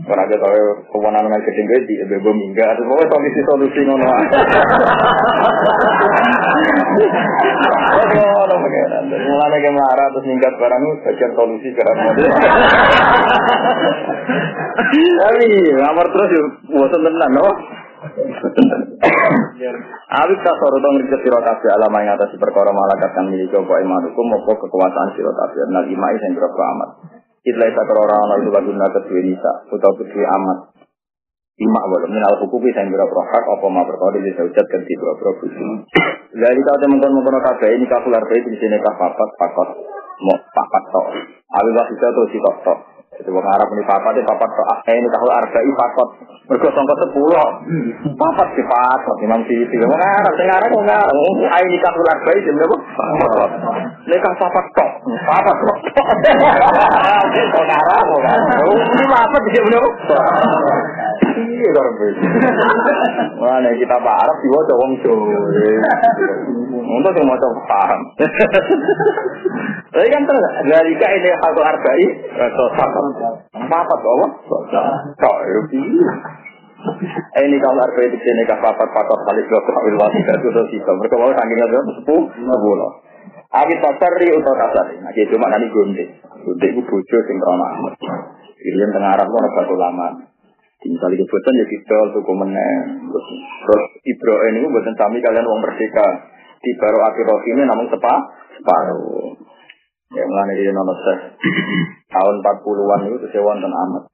Karena kita tahu kewenangan gede gede di bebo minggat, pokoknya solusi solusi ngono. Oh, mulai ke marah terus minggat barang bagian solusi karena Tapi ngamar terus yuk, bosan tenan, loh. Awit tak soro dong riset siro kabeh alama yang atas perkara malakat kang miliki apa iman hukum apa kekuasaan siro kabeh nal imai sing berapa amat. Itlah isa kerora ana itu lagu nata kedua nisa utawa kedua amat. Ima walau minal hukuki sing berapa hak apa ma perkara di saujat kan di berapa busi. Dari teman kono kabeh ini kakular bayi di sini kah papat pakot mau papat tok. Awit lah bisa tuh si tok tok. Jadi wong Arab ini papat ini papat tok. Eh ini kahul arba'i pakot. Mergo sangka sepuluh. Papat di papat Imam Siti. Wong Arab sing Arab wong Arab. Ai nikah ular bayi jam berapa? Nikah papat tok. Papat tok. Wong Arab wong Arab. Ini papat jam berapa? Iya orang bayi. Mana kita Pak Arab diwaca wong Jawa. Untuk yang mau paham. Tapi kan terus dari ini satu arba'i, satu papat apa? Kok ini kalau arba'i itu sini kah papat papat kali dua kawil wasi itu itu. Mereka mau saking ada sepuluh. Abi tasari atau tasari. Nah, cuma nanti gunde. Gunde itu bojo sing rono. Irian tengah Arab satu lama. Misalnya kebutuhan ya kita tuku meneng. Terus Ibrahim ini buatan sami kalian uang merdeka. Di baru akhir ini namun sepa, separuh. Ya mulai dari nomor tahun 40-an itu saya wonten amat.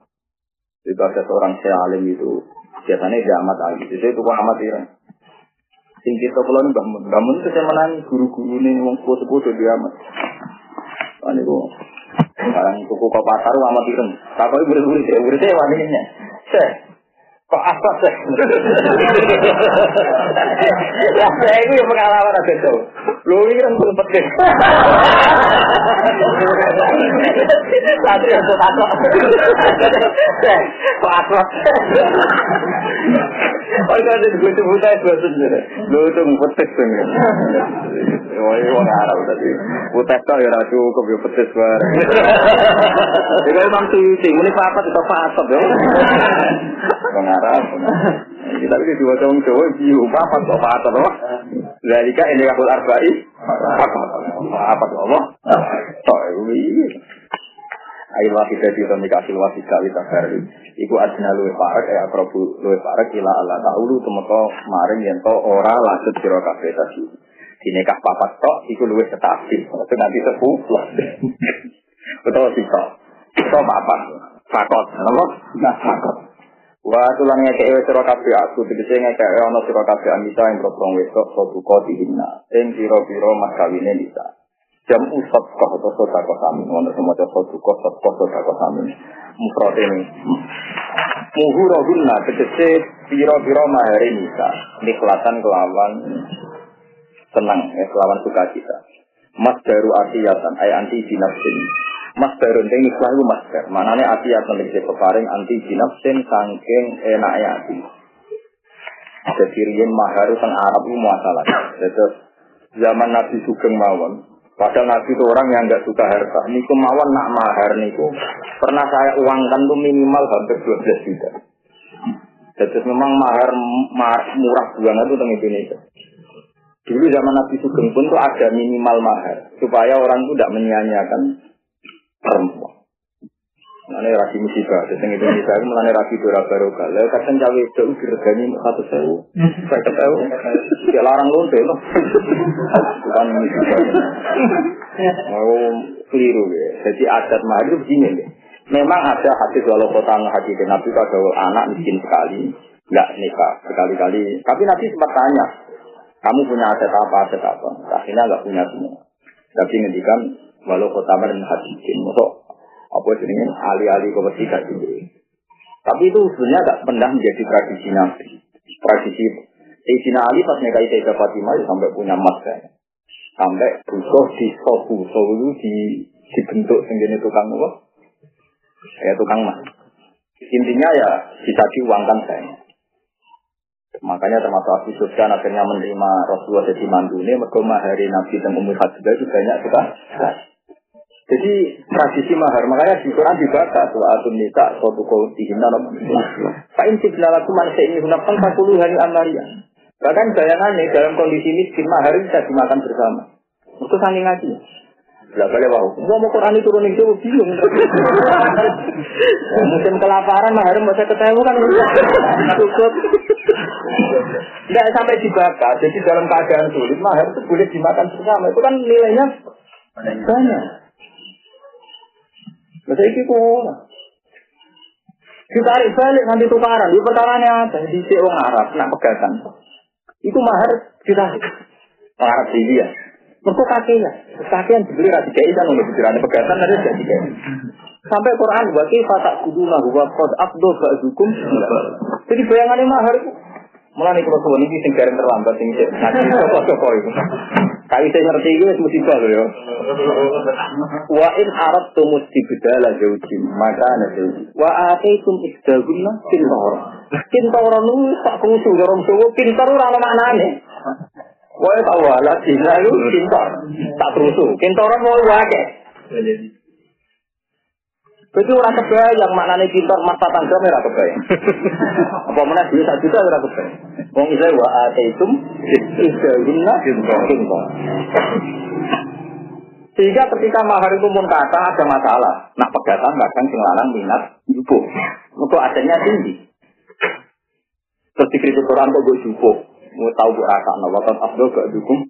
Itu ada seorang alim itu biasanya dia amat lagi. Jadi itu amat ya. Sing kita kalau nih bangun, bangun itu saya menangi guru-guru ini wong sepuh-sepuh dia amat. Ini kok sekarang tuku kok pasar amat murid saya, murid saya wanitanya. Saya, kok apa sih? Ya saya itu yang pengalaman ada jauh. Lu ini kan belum penting. Satu yang tuh takut. Kok apa? Oh, itu ada gue sebut aja gue sendiri. Lu itu ngupetis tuh. Wah, orang Arab tadi. Putek kok ya cukup ya petis bareng. Jadi memang suci, ini apa itu apa ya. Orang Arab. Kita ini dua tahun Jawa, biu papat kok apa? Lalika ini kakul arba'i, apa tuh apa? Tok ini. Ayo wahidah di komunikasi wahidah kita hari. Iku adina luwe parek, ya akrobu luwe parek, ila Allah ta'ulu temeko maring yang ora lanjut siro kabeh tadi. Dinikah papat tok, iku luwe stabil. Itu nanti sepuh, betul sih tok. Tok papat, fakot, apa? Nah, fakot. Wa tulang ngeke ewe sira kabeh aku tegese ngeke ana sira kabeh anisa ing propong wedok sobuka dihina ing pira-pira mas nisa. Jam usap kok to sodako sami ngono semoga sobuka sodako sodako sami. Mufrad ini. Muhura guna tegese pira-pira mahari nisa nikhlatan kelawan senang ya kelawan sukacita. Mas baru asiyatan ay anti dinafsin Mas Darun ini ikhlas itu mas Dar. Manane akan lebih peparing anti jinafsin sangking enaknya ati. Jadi riyen mahar Arab itu masalah. Jadi zaman Nabi Sugeng mawon. Padahal Nabi itu orang yang nggak suka harta. Ini kemauan nak mahar niku. Pernah saya uangkan tuh minimal hampir 12 juta. Jadi memang mahar, mahar murah banget itu teng Indonesia. Dulu zaman Nabi Sugeng pun tuh ada minimal mahar supaya orang itu tidak menyia-nyiakan perempuan. Mana rasi musibah, Indonesia itu melane rasi dora barokah. Lalu kadang cawe itu diregani satu sewu, satu sewu, dia larang lonte loh. Bukan musibah. Mau keliru ya. Jadi adat itu begini deh. Memang ada hadis walau kota hadis Nabi kalau anak miskin sekali, nggak nikah sekali-kali. Tapi Nabi sempat tanya, kamu punya aset apa, aset apa? Akhirnya nggak punya semua. Tapi ngendikan walau kota dan hadisin, masuk apa jenisnya ahli-ahli kemerdekaan itu. Tapi itu sebenarnya agak pernah menjadi tradisi Nabi. Tradisi Sayyidina Ali pas nikahi Sayyidah Fatimah ya sampai punya emas kan. Sampai butuh di sobu, sobu itu di, dibentuk sendiri tukang apa? Ya tukang emas. Intinya ya bisa diuangkan saya. Makanya termasuk Abu Sufyan akhirnya menerima Rasulullah jadi mandune, mereka mahari Nabi dan Ummu Khadijah itu banyak juga. Jadi tradisi mahar, makanya di Quran dibaca atun nisa suatu kau dihina Pak Inti laku manusia ini gunakan puluh hari amalia. Bahkan bayangannya dalam kondisi miskin mahar bisa dimakan bersama. Itu saling ngaji. Lah kali wau. Gua mau Quran itu turun itu bingung. Musim kelaparan mahar masa ketemu kan cukup. Tidak sampai dibakar. Jadi dalam keadaan sulit mahar itu boleh dimakan bersama. Itu kan nilainya banyak. Masa ini kok Ditarik balik nanti tukaran. Itu perkaranya ada di si orang Arab, nak pegatan. Itu mahar ditarik. Arab tinggi ya. Mereka kakinya. Kakian dibeli rasi kaya kan untuk pikiran pegatan ada jadi kaya. Sampai Quran bagi fatak kuduna huwa qad abdo ba'dukum. Jadi bayangannya mahar itu Mula nih kalau suwon ini sing kering terlambat sing sih. Nanti coba coba itu. Kali saya ngerti iki wis musibah loh ya. Wa in arab tu musibah lah jauji. Maka ada jauji. Wa ake itu musibah guna pintor. Pintor lu tak kungsu dorong suwo. Pintor ora ana makna aneh. Wa ya tau lah. Lagi lalu pintor. Tak terusuh. Pintor lu mau wakil. Jadi orang kebayang maknanya pintar mata tangga merah kebayang. Apa mana duit satu juta merah kebayang. Wong isai wa ataitum isdahunna pintar. Sehingga ketika mahar itu pun kata ada masalah. Nah pegatan kadang sing lanang minat jupo. Untuk asalnya tinggi. Terus dikritik orang kok gue jupo. Mau tahu gue rasa, waktu abdul gak dukung.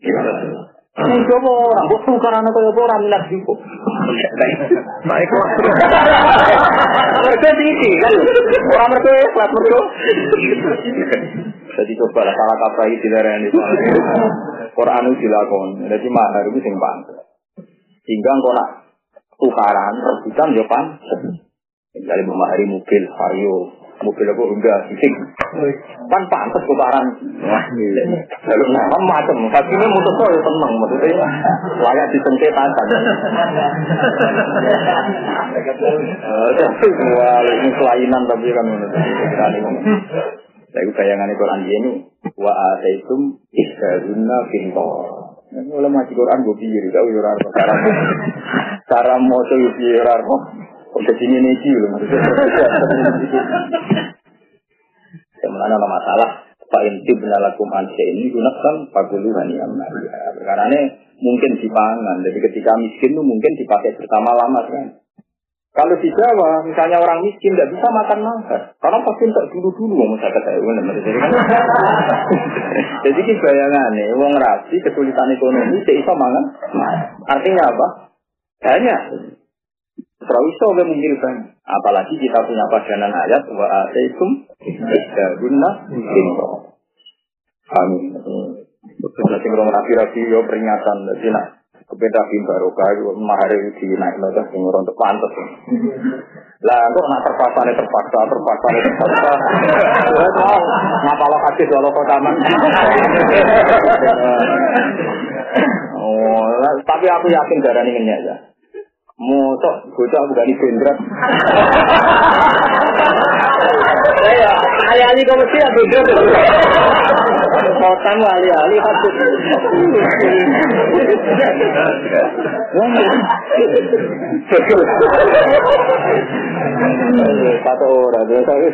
Ini coba orang, gue tukar anak kaya orang minat jupo. Baik kok. Mereka tinggi kan, orang mereka kelas mereka. Jadi coba lah salah kaprah itu dari ini. Quran itu dilakukan, jadi mahar itu sing pantas. Hingga engkau nak tukaran, rebutan ya pantas. Jadi memahari mobil, ayo mobil aku enggak. Fisik kan pantas tukaran lalu nah macam ini mutus tuh ya tenang maksudnya. Layak disengketakan. Wah ini kelainan tapi kan. Saya bayangan Quran ini wa ataitum isharuna pintor Mulai masih Quran gue pikir, tahu orang cara cara mau tuh orang Kok jadi ini neji loh. Yang mana ada masalah. Pak inti benalakum anse ini gunakan paguluhan yang Karena ini mungkin dipangan. Jadi ketika miskin itu mungkin dipakai bersama lama kan. Kalau di Jawa, misalnya orang miskin tidak bisa makan nangka, karena pasti tak dulu-dulu mau saya kata Jadi ini bayangannya, uang rasi kesulitan ekonomi, tidak bisa makan. Artinya apa? Banyak. Trawiso oleh menghilangkan. Apalagi kita punya padanan ayat wa ataikum guna pinto. Amin. Berarti kalau rapi-rapi yo peringatan jadi nak kepeda baru kayu mahar di naik nota sing untuk pantas. Lah kok nak terpaksa nih terpaksa terpaksa nih terpaksa. Tahu ngapa lo kasih kau taman. Oh, tapi aku yakin darah ini aja. Motok bocah bukan bendrat. Saya ali-ali kau mesti ya bendrat. Kotan ali-ali patut. Satu orang, saya.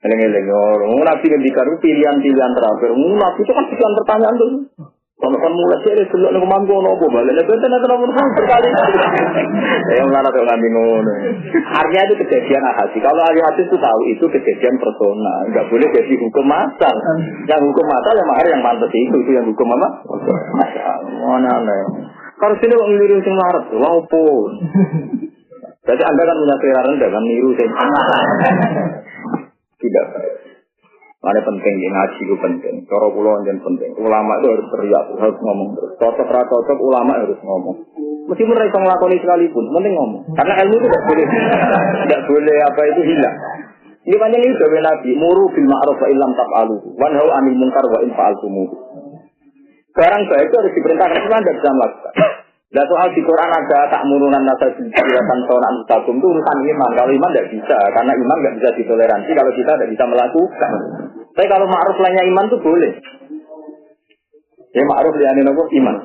Eleng-eleng orang, nabi ngendikan pilihan-pilihan terakhir. Nabi itu kan pilihan pertanyaan tuh. Kalau kan mulai sih, dulu nih kemampu nopo balik, nih benten atau nopo berkali. Yang mana tuh ngambil ngono. Artinya itu kejadian ahadi. Kalau ahli hadis itu tahu itu kejadian personal, nggak boleh jadi hukum masal. Yang hukum masal yang mahar yang pantas itu, itu yang hukum apa? Masal. Mana nih? Kalau sini kok ngeliru sing marah, walaupun. Jadi anda kan punya selera rendah kan niru sing tidak baik. Ada penting di ngaji itu penting. Cara pulau yang penting. Ulama itu harus teriak, harus ngomong terus. Cocok rata cocok ulama harus ngomong. Meskipun mereka ngelakoni sekalipun, penting ngomong. Karena ilmu itu tidak boleh, tidak boleh apa itu hilang. Ini banyak ini gawe Nabi, muru bil ma'ruf wa illam taf'alu. Wanhau anil munkar wa in fa'altumu. Barang baik itu harus diperintahkan, cuma tidak bisa melakukan. Dan soal di Quran ada tak murunan nasa jilatan sonan takum itu urusan iman. Kalau iman tidak bisa, karena iman nggak bisa ditoleransi kalau kita tidak bisa melakukan. Tapi kalau ma'ruf lainnya iman itu boleh. Ya ma'ruf lainnya nopo iman.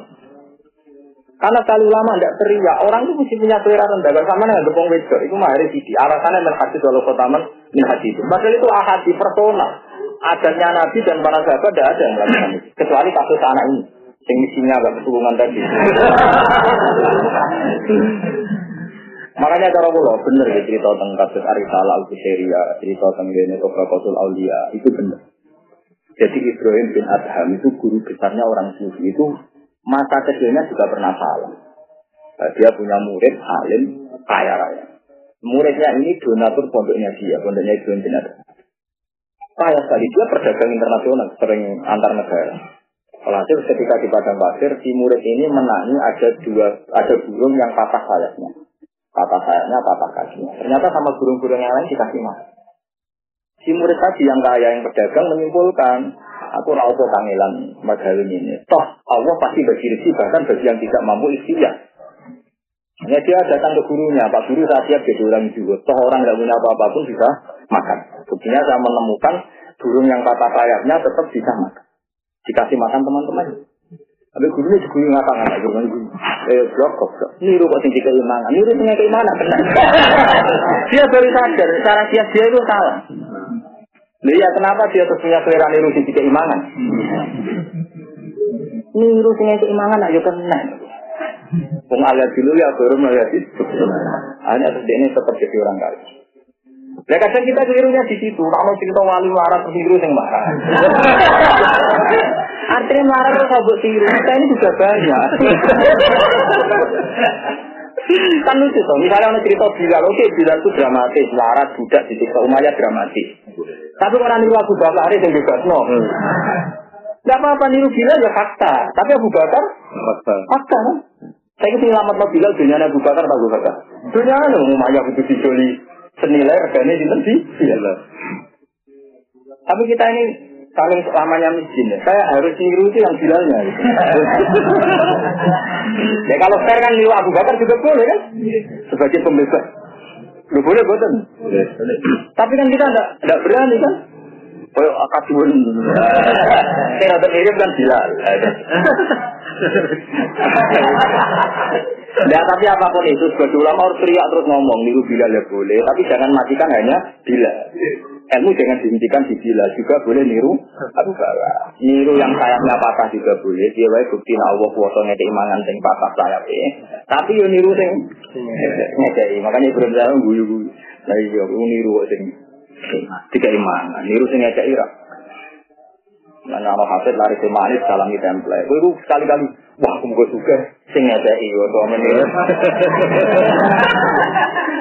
Karena kali ulama tidak teriak, orang itu mesti punya selera rendah. Kalau sama dengan gepong wedor, itu mah hari sisi. Alasannya min hadis walau kotaman min hadis. Padahal itu ahadi personal. Adanya Nabi dan para sahabat tidak ada yang melakukan itu. Kecuali kasus anak ini. Yang misinya agak keturunan tadi. Makanya cara kula bener ya cerita tentang kasus Arisala al Buseria, cerita tentang Dene Kosul Aulia, itu bener. Jadi Ibrahim bin Adham itu guru besarnya orang Sufi itu masa kecilnya juga pernah salah. Nah, dia punya murid alim kaya raya. Muridnya ini donatur pondoknya dia, pondoknya Ibrahim bin Adham. Kaya sekali dia pedagang internasional, sering antar negara. Alhasil ketika di padang pasir, si murid ini menangi ada dua ada burung yang patah sayapnya. Patah sayapnya, patah kakinya. Ternyata sama burung-burung yang lain dikasih makan. Si murid tadi yang kaya yang pedagang menyimpulkan, aku raupo kangelan magawin ini. Toh Allah pasti bagi rezeki bahkan bagi yang tidak mampu ikhtiar. Hanya dia datang ke gurunya, Pak Guru saya siap jadi orang juga. Toh orang nggak punya apa-apa pun bisa makan. Buktinya saya menemukan burung yang patah sayapnya tetap bisa makan dikasih makan teman-teman. Tapi guru ini guru ngata ngata guru ini. Eh blok kok. Niru kok tinggi keimanan. Niru tinggi keimanan benar. dia baru sadar cara dia dia itu salah. Lihat kenapa dia terus punya selera niru tinggi keimanan? Niru tinggi keimanan ayo kena. Wong aliat dulu ya baru melihat itu. Hanya terus dia ini tetap jadi orang kaya. Ya kadang kita kelirunya di situ. Kalau cerita wali marah terus tiru yang marah. Artinya marah terus sabuk tiru. Kita ini juga banyak. kan lucu tuh. Misalnya orang cerita Bilal, oke Bilal itu dramatis, larat, budak, di tiktok Umayyah dramatis. Tapi orang niru Abu Bakar itu yang bebas, no. Gak apa-apa niru Bilal ya fakta. Tapi Abu Bakar, fakta. Fakta kan? Saya ingin selamat Bilal, dunia Abu Bakar, Abu Bakar. Dunia kan Umayyah itu dijoli senilai reganya di nanti. Iya. Tapi kita ini saling selamanya miskin ya. Saya harus niru itu yang bilalnya. Gitu. ya kalau fair kan niru Abu Bakar juga boleh kan? Sebagai pembebas. Lu boleh boten. Tapi kan kita enggak enggak berani kan? Oh, akadun. Saya rada mirip kan Bilal. Nah, tapi apa pun itu, sebagai ulama harus teriak terus ngomong, niru bila ya boleh, tapi jangan matikan hanya bila. Ilmu jangan dihentikan di bila, juga boleh niru Abu Bakar. Niru yang sayapnya patah juga boleh, dia wae bukti Allah kuasa ngedek imangan sing patah sayapnya. Tapi yo niru sing ngedek, makanya Ibrahim guyu-guyu. Nah iya, niru sing Tiga iman, niru sing ngecek ira. Nanya Allah Hafid lari ke manis dalam di template. Gue gue sekali-kali, wah aku gue suka. Sing ngecek iyo, tau meniru.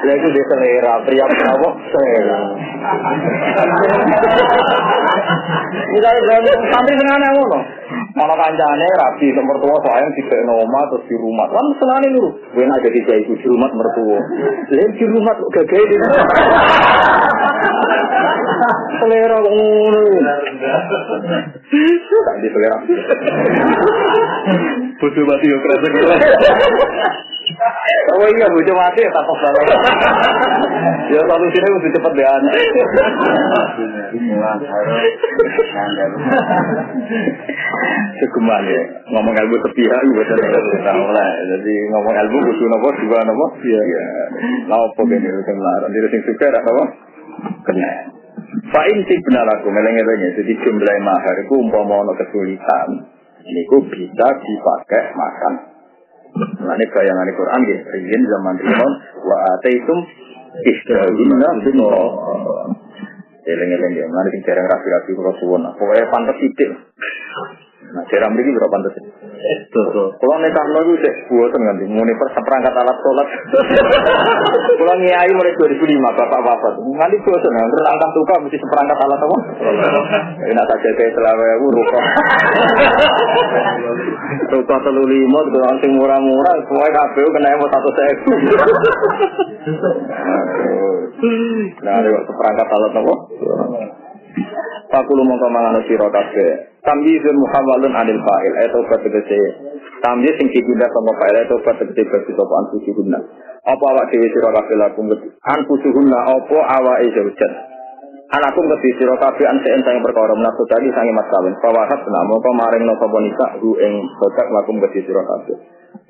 Lalu gue desa ngeira, pria kenapa? Sera. Misalnya gue ngomong, santri sengane. Ono kancane rapi nomor tua sayang di oma terus di rumah. Kan senane lho. Gue aja di itu di rumah mertua. Lain di rumah gagal di Selera ngono. Tak di selera. Bodoh mati yo kresek. Oh iya, bojo mati ya tak banget. Ya solusinya mesti cepet deh anak. Kegeman ya, ngomong ilmu sepihak itu betul betul lah. Jadi ngomong ilmu butuh nopo juga nopo. Iya. Nopo gini urusan larang. Jadi sing suka ada nopo kena. Fa'in sih benar aku meleng-elengnya. Jadi jumlah mahar itu umpama kesulitan niku bisa dipakai makan. Ini bayangan Quran ya, ingin zaman Rimon, wa ataitum ihdahunna binto. Eleng-eleng ya, mana sing jarang rapi-rapi kalau suwon. Pokoknya pantas sidik. Nah, jarang beri berapa pantas? Kalau nekah lo itu cek buatan kan, muni perangkat alat sholat. Kalau ngiai mulai 2005, bapak-bapak. Nanti buatan kan, berangkat tukar mesti seperangkat alat apa? Enak saja kayak selawai aku rukah. Rukah telu lima, tukang sing murah-murah, semuanya kabel kena yang satu sewu. Nah, seperangkat alat apa? Fakulu mongko mangan sira kabeh. Tamyizun muhawwalun anil fa'il eta obat tegese. Tamyiz sing dipindah sama fa'il eta obat tegese bagi sapa anfusuhunna. Apa awak dhewe sira kabeh lakum anfusuhunna apa awake zaujan. Anakum kedhi sira kabeh an seen sang perkara menaku tadi sange mas kawin. Fawahat namo apa maring napa nisa hu ing sodak lakum kedhi sira kabeh.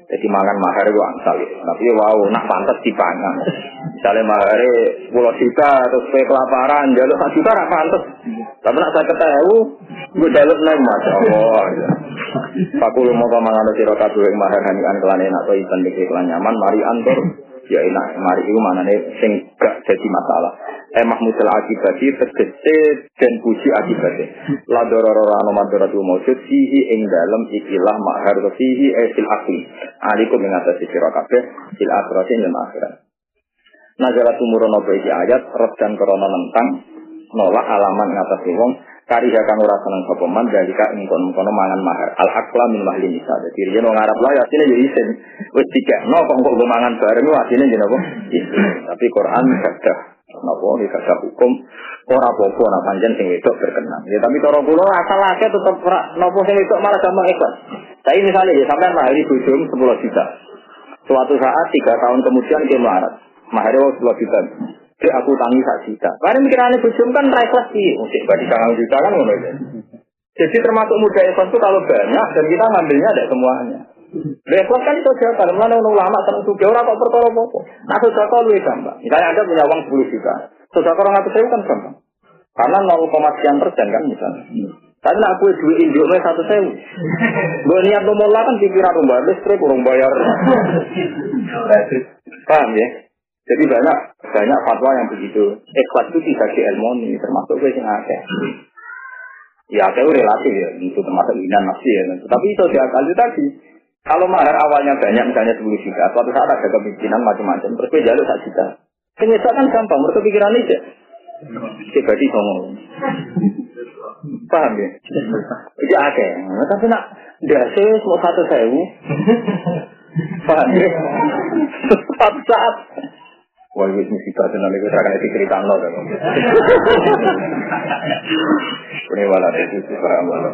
Jadi mangan mahar itu angsal. Tapi wow, nak pantas dipangan. Misalnya mahar pulau juta atau supaya kelaparan, jalur satu juta nak pantas. Tapi nak saya ketahui, gue jalur lain masya Allah. Pakul mau mangan siro kabeh yang mahar hanikan kelan enak atau ikan dikit kelan nyaman, mari antor. Ya enak, mari itu mana nih sing gak jadi masalah. Eh mahmudul akibati tegese dan puji akibatnya. La dororo rano madoratu maujud fihi ing dalam ikilah mahar fihi eh fil akli. Alikum mengatasi sira kabeh fil akhirati ing akhirat. Nazara tumurono iki ayat redan krana nentang nolak alaman ngatasi wong kariha kang ora seneng sapa man dalika ing kono mangan mahar. Al akla min mahli nisa dadi yen wong Arab lah asline ya isin. Wis no kok kok mangan bareng asline yen apa tapi Quran gadah. Napa? Iki gadah hukum. Ora apa-apa nek pancen sing wedok berkenan. Ya tapi cara kula asal akeh tetep ora napa sing wedok malah gampang ikhlas. Tapi misalnya ya sampean mahari bojom 10 juta. Suatu saat tiga tahun kemudian dia melarat mahari 10 juta Jadi aku tangi sak juta. Karena mikirannya bujum kan ikhlas sih. Mungkin bagi sangat juta kan ngono ya. Jadi termasuk muda ikhlas itu kalau banyak dan kita ngambilnya ada semuanya. Ikhlas kan itu kalau mana ulama seneng suka orang kok perkara apa. Nah sudah kau lebih gampang. Misalnya anda punya uang 10 juta, sudah kau orang saya kan gampang. Karena 0, sekian persen kan misalnya. Tapi nak kue duit induk satu sewu. Gue niat nomor kan pikiran rumah listrik, kurang bayar. Paham ya? Jadi banyak banyak fatwa yang begitu. Ikhlas itu tidak diilmoni, termasuk gue yang akeh. Ya akeh relatif ya, itu termasuk inan nafsi ya. Tapi itu dia kali tadi. Kalau mahar awalnya banyak, misalnya 10 juta, suatu saat ada kepemimpinan macam-macam, terus gue jalur satu juta. Penyesal kan gampang, mereka pikiran aja. Pribadi ngomong. Paham ya? Iya akeh. Tapi nak dasi mau satu sewu. Paham ya? Suatu saat Wah, itu musibah tenan sekarang itu cerita nol kan. Ini malah itu para malah.